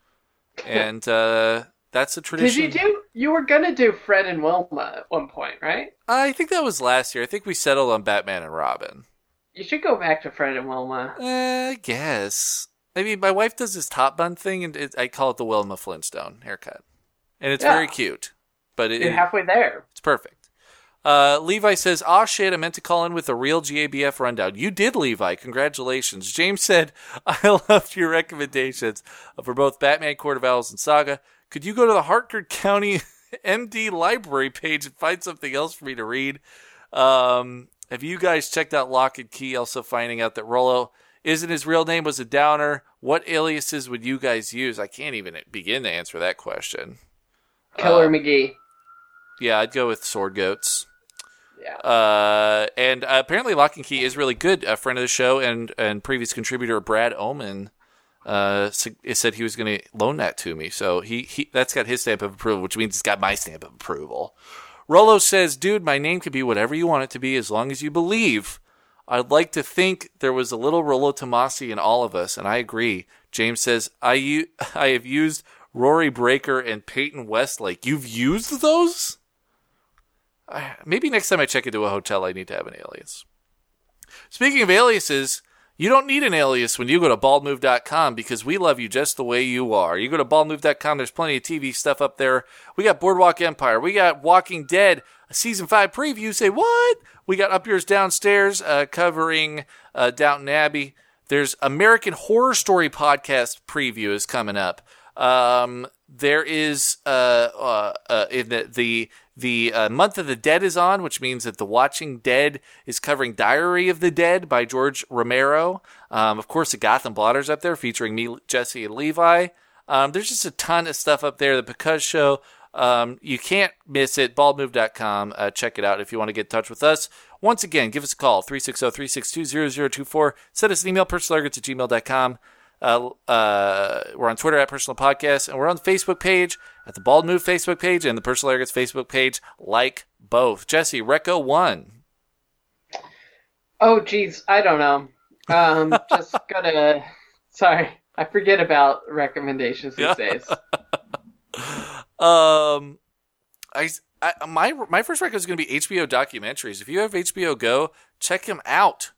[SPEAKER 1] and uh, that's a tradition.
[SPEAKER 2] did you do? You were gonna do Fred and Wilma at one point, right?
[SPEAKER 1] I think that was last year. I think we settled on Batman and Robin.
[SPEAKER 2] You should go back to Fred and Wilma.
[SPEAKER 1] Uh, I guess. I mean, my wife does this top bun thing, and it, I call it the Wilma Flintstone haircut, and it's
[SPEAKER 2] Yeah.
[SPEAKER 1] very cute. But it,
[SPEAKER 2] You're halfway there.
[SPEAKER 1] it's perfect. Uh, Levi says, "Ah, shit! I meant to call in with a real GABF rundown. You did, Levi. Congratulations." James said, "I loved your recommendations for both Batman: Court of Owls and Saga. Could you go to the Hartford County MD library page and find something else for me to read?" Um, have you guys checked out Lock and Key? Also finding out that Rollo isn't his real name was a downer. What aliases would you guys use? I can't even begin to answer that question.
[SPEAKER 2] Killer
[SPEAKER 1] Uh,
[SPEAKER 2] McGee.
[SPEAKER 1] Yeah, I'd go with Sword Goats.
[SPEAKER 2] Yeah.
[SPEAKER 1] Uh, and uh, apparently Lock and Key is really good. A friend of the show and and previous contributor Brad Oman uh, said he was going to loan that to me. So he, he that's got his stamp of approval, which means it's got my stamp of approval. Rolo says, "Dude, my name could be whatever you want it to be, as long as you believe." I'd like to think there was a little Rollo Tomassi in all of us, and I agree. James says, "I u- I have used Rory Breaker and Peyton Westlake. You've used those?" Maybe next time I check into a hotel, I need to have an alias. Speaking of aliases, you don't need an alias when you go to baldmove.com because we love you just the way you are. You go to baldmove.com, there's plenty of TV stuff up there. We got Boardwalk Empire, we got Walking Dead, season 5 preview. Say, what? We got Up Yours Downstairs uh, covering uh, Downton Abbey. There's American Horror Story podcast preview is coming up. Um, there is uh, uh, uh, in the the, the uh, month of the dead is on, which means that the Watching Dead is covering Diary of the Dead by George Romero. Um, of course, the Gotham Blotters up there featuring me, Jesse, and Levi. Um, there's just a ton of stuff up there. The Because Show. Um, you can't miss it. Baldmove.com. Uh, check it out if you want to get in touch with us. Once again, give us a call 360 362 0024. Send us an email, personalarrogance at gmail.com. Uh, uh, we're on Twitter at Personal Podcast, and we're on the Facebook page at the Bald Move Facebook page and the Personal Arrogance Facebook page. Like both. Jesse, Reco one.
[SPEAKER 2] Oh, geez, I don't know. Um, just gotta. Sorry, I forget about recommendations these days.
[SPEAKER 1] Um, I, I my my first record is going to be HBO documentaries. If you have HBO Go, check them out.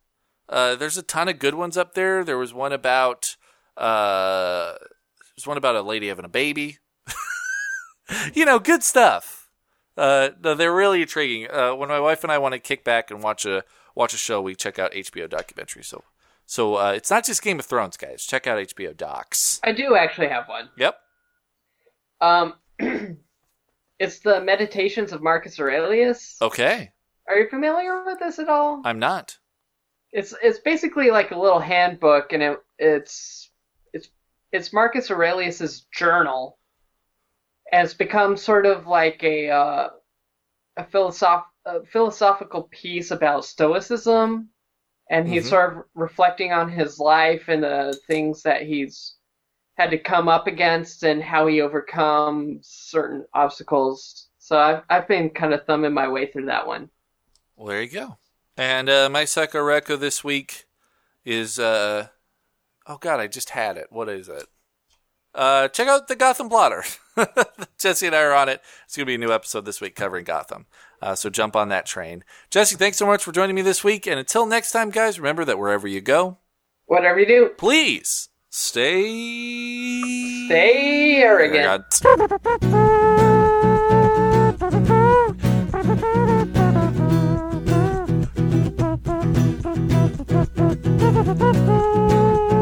[SPEAKER 1] Uh, there's a ton of good ones up there. There was one about uh, there's one about a lady having a baby. you know, good stuff. Uh, they're really intriguing. Uh, when my wife and I want to kick back and watch a watch a show, we check out HBO documentaries. So, so uh, it's not just Game of Thrones, guys. Check out HBO docs.
[SPEAKER 2] I do actually have one.
[SPEAKER 1] Yep.
[SPEAKER 2] Um, it's the Meditations of Marcus Aurelius.
[SPEAKER 1] Okay.
[SPEAKER 2] Are you familiar with this at all?
[SPEAKER 1] I'm not.
[SPEAKER 2] It's it's basically like a little handbook, and it it's it's Marcus Aurelius's journal. It's become sort of like a uh, a, philosoph- a philosophical piece about Stoicism, and he's
[SPEAKER 1] Mhm.
[SPEAKER 2] sort of reflecting on his life and the things that he's had to come up against and how he overcome certain obstacles. So I've I've been kind of thumbing my way through that one.
[SPEAKER 1] Well, there you go. And uh, my Psycho Reco this week is uh oh god, I just had it. What is it? Uh, check out the Gotham Blotter. Jesse and I are on it. It's gonna be a new episode this week covering Gotham. Uh, so jump on that train. Jesse, thanks so much for joining me this week. And until next time, guys, remember that wherever you go,
[SPEAKER 2] Whatever you do,
[SPEAKER 1] please stay
[SPEAKER 2] stay arrogant.
[SPEAKER 1] arrogant.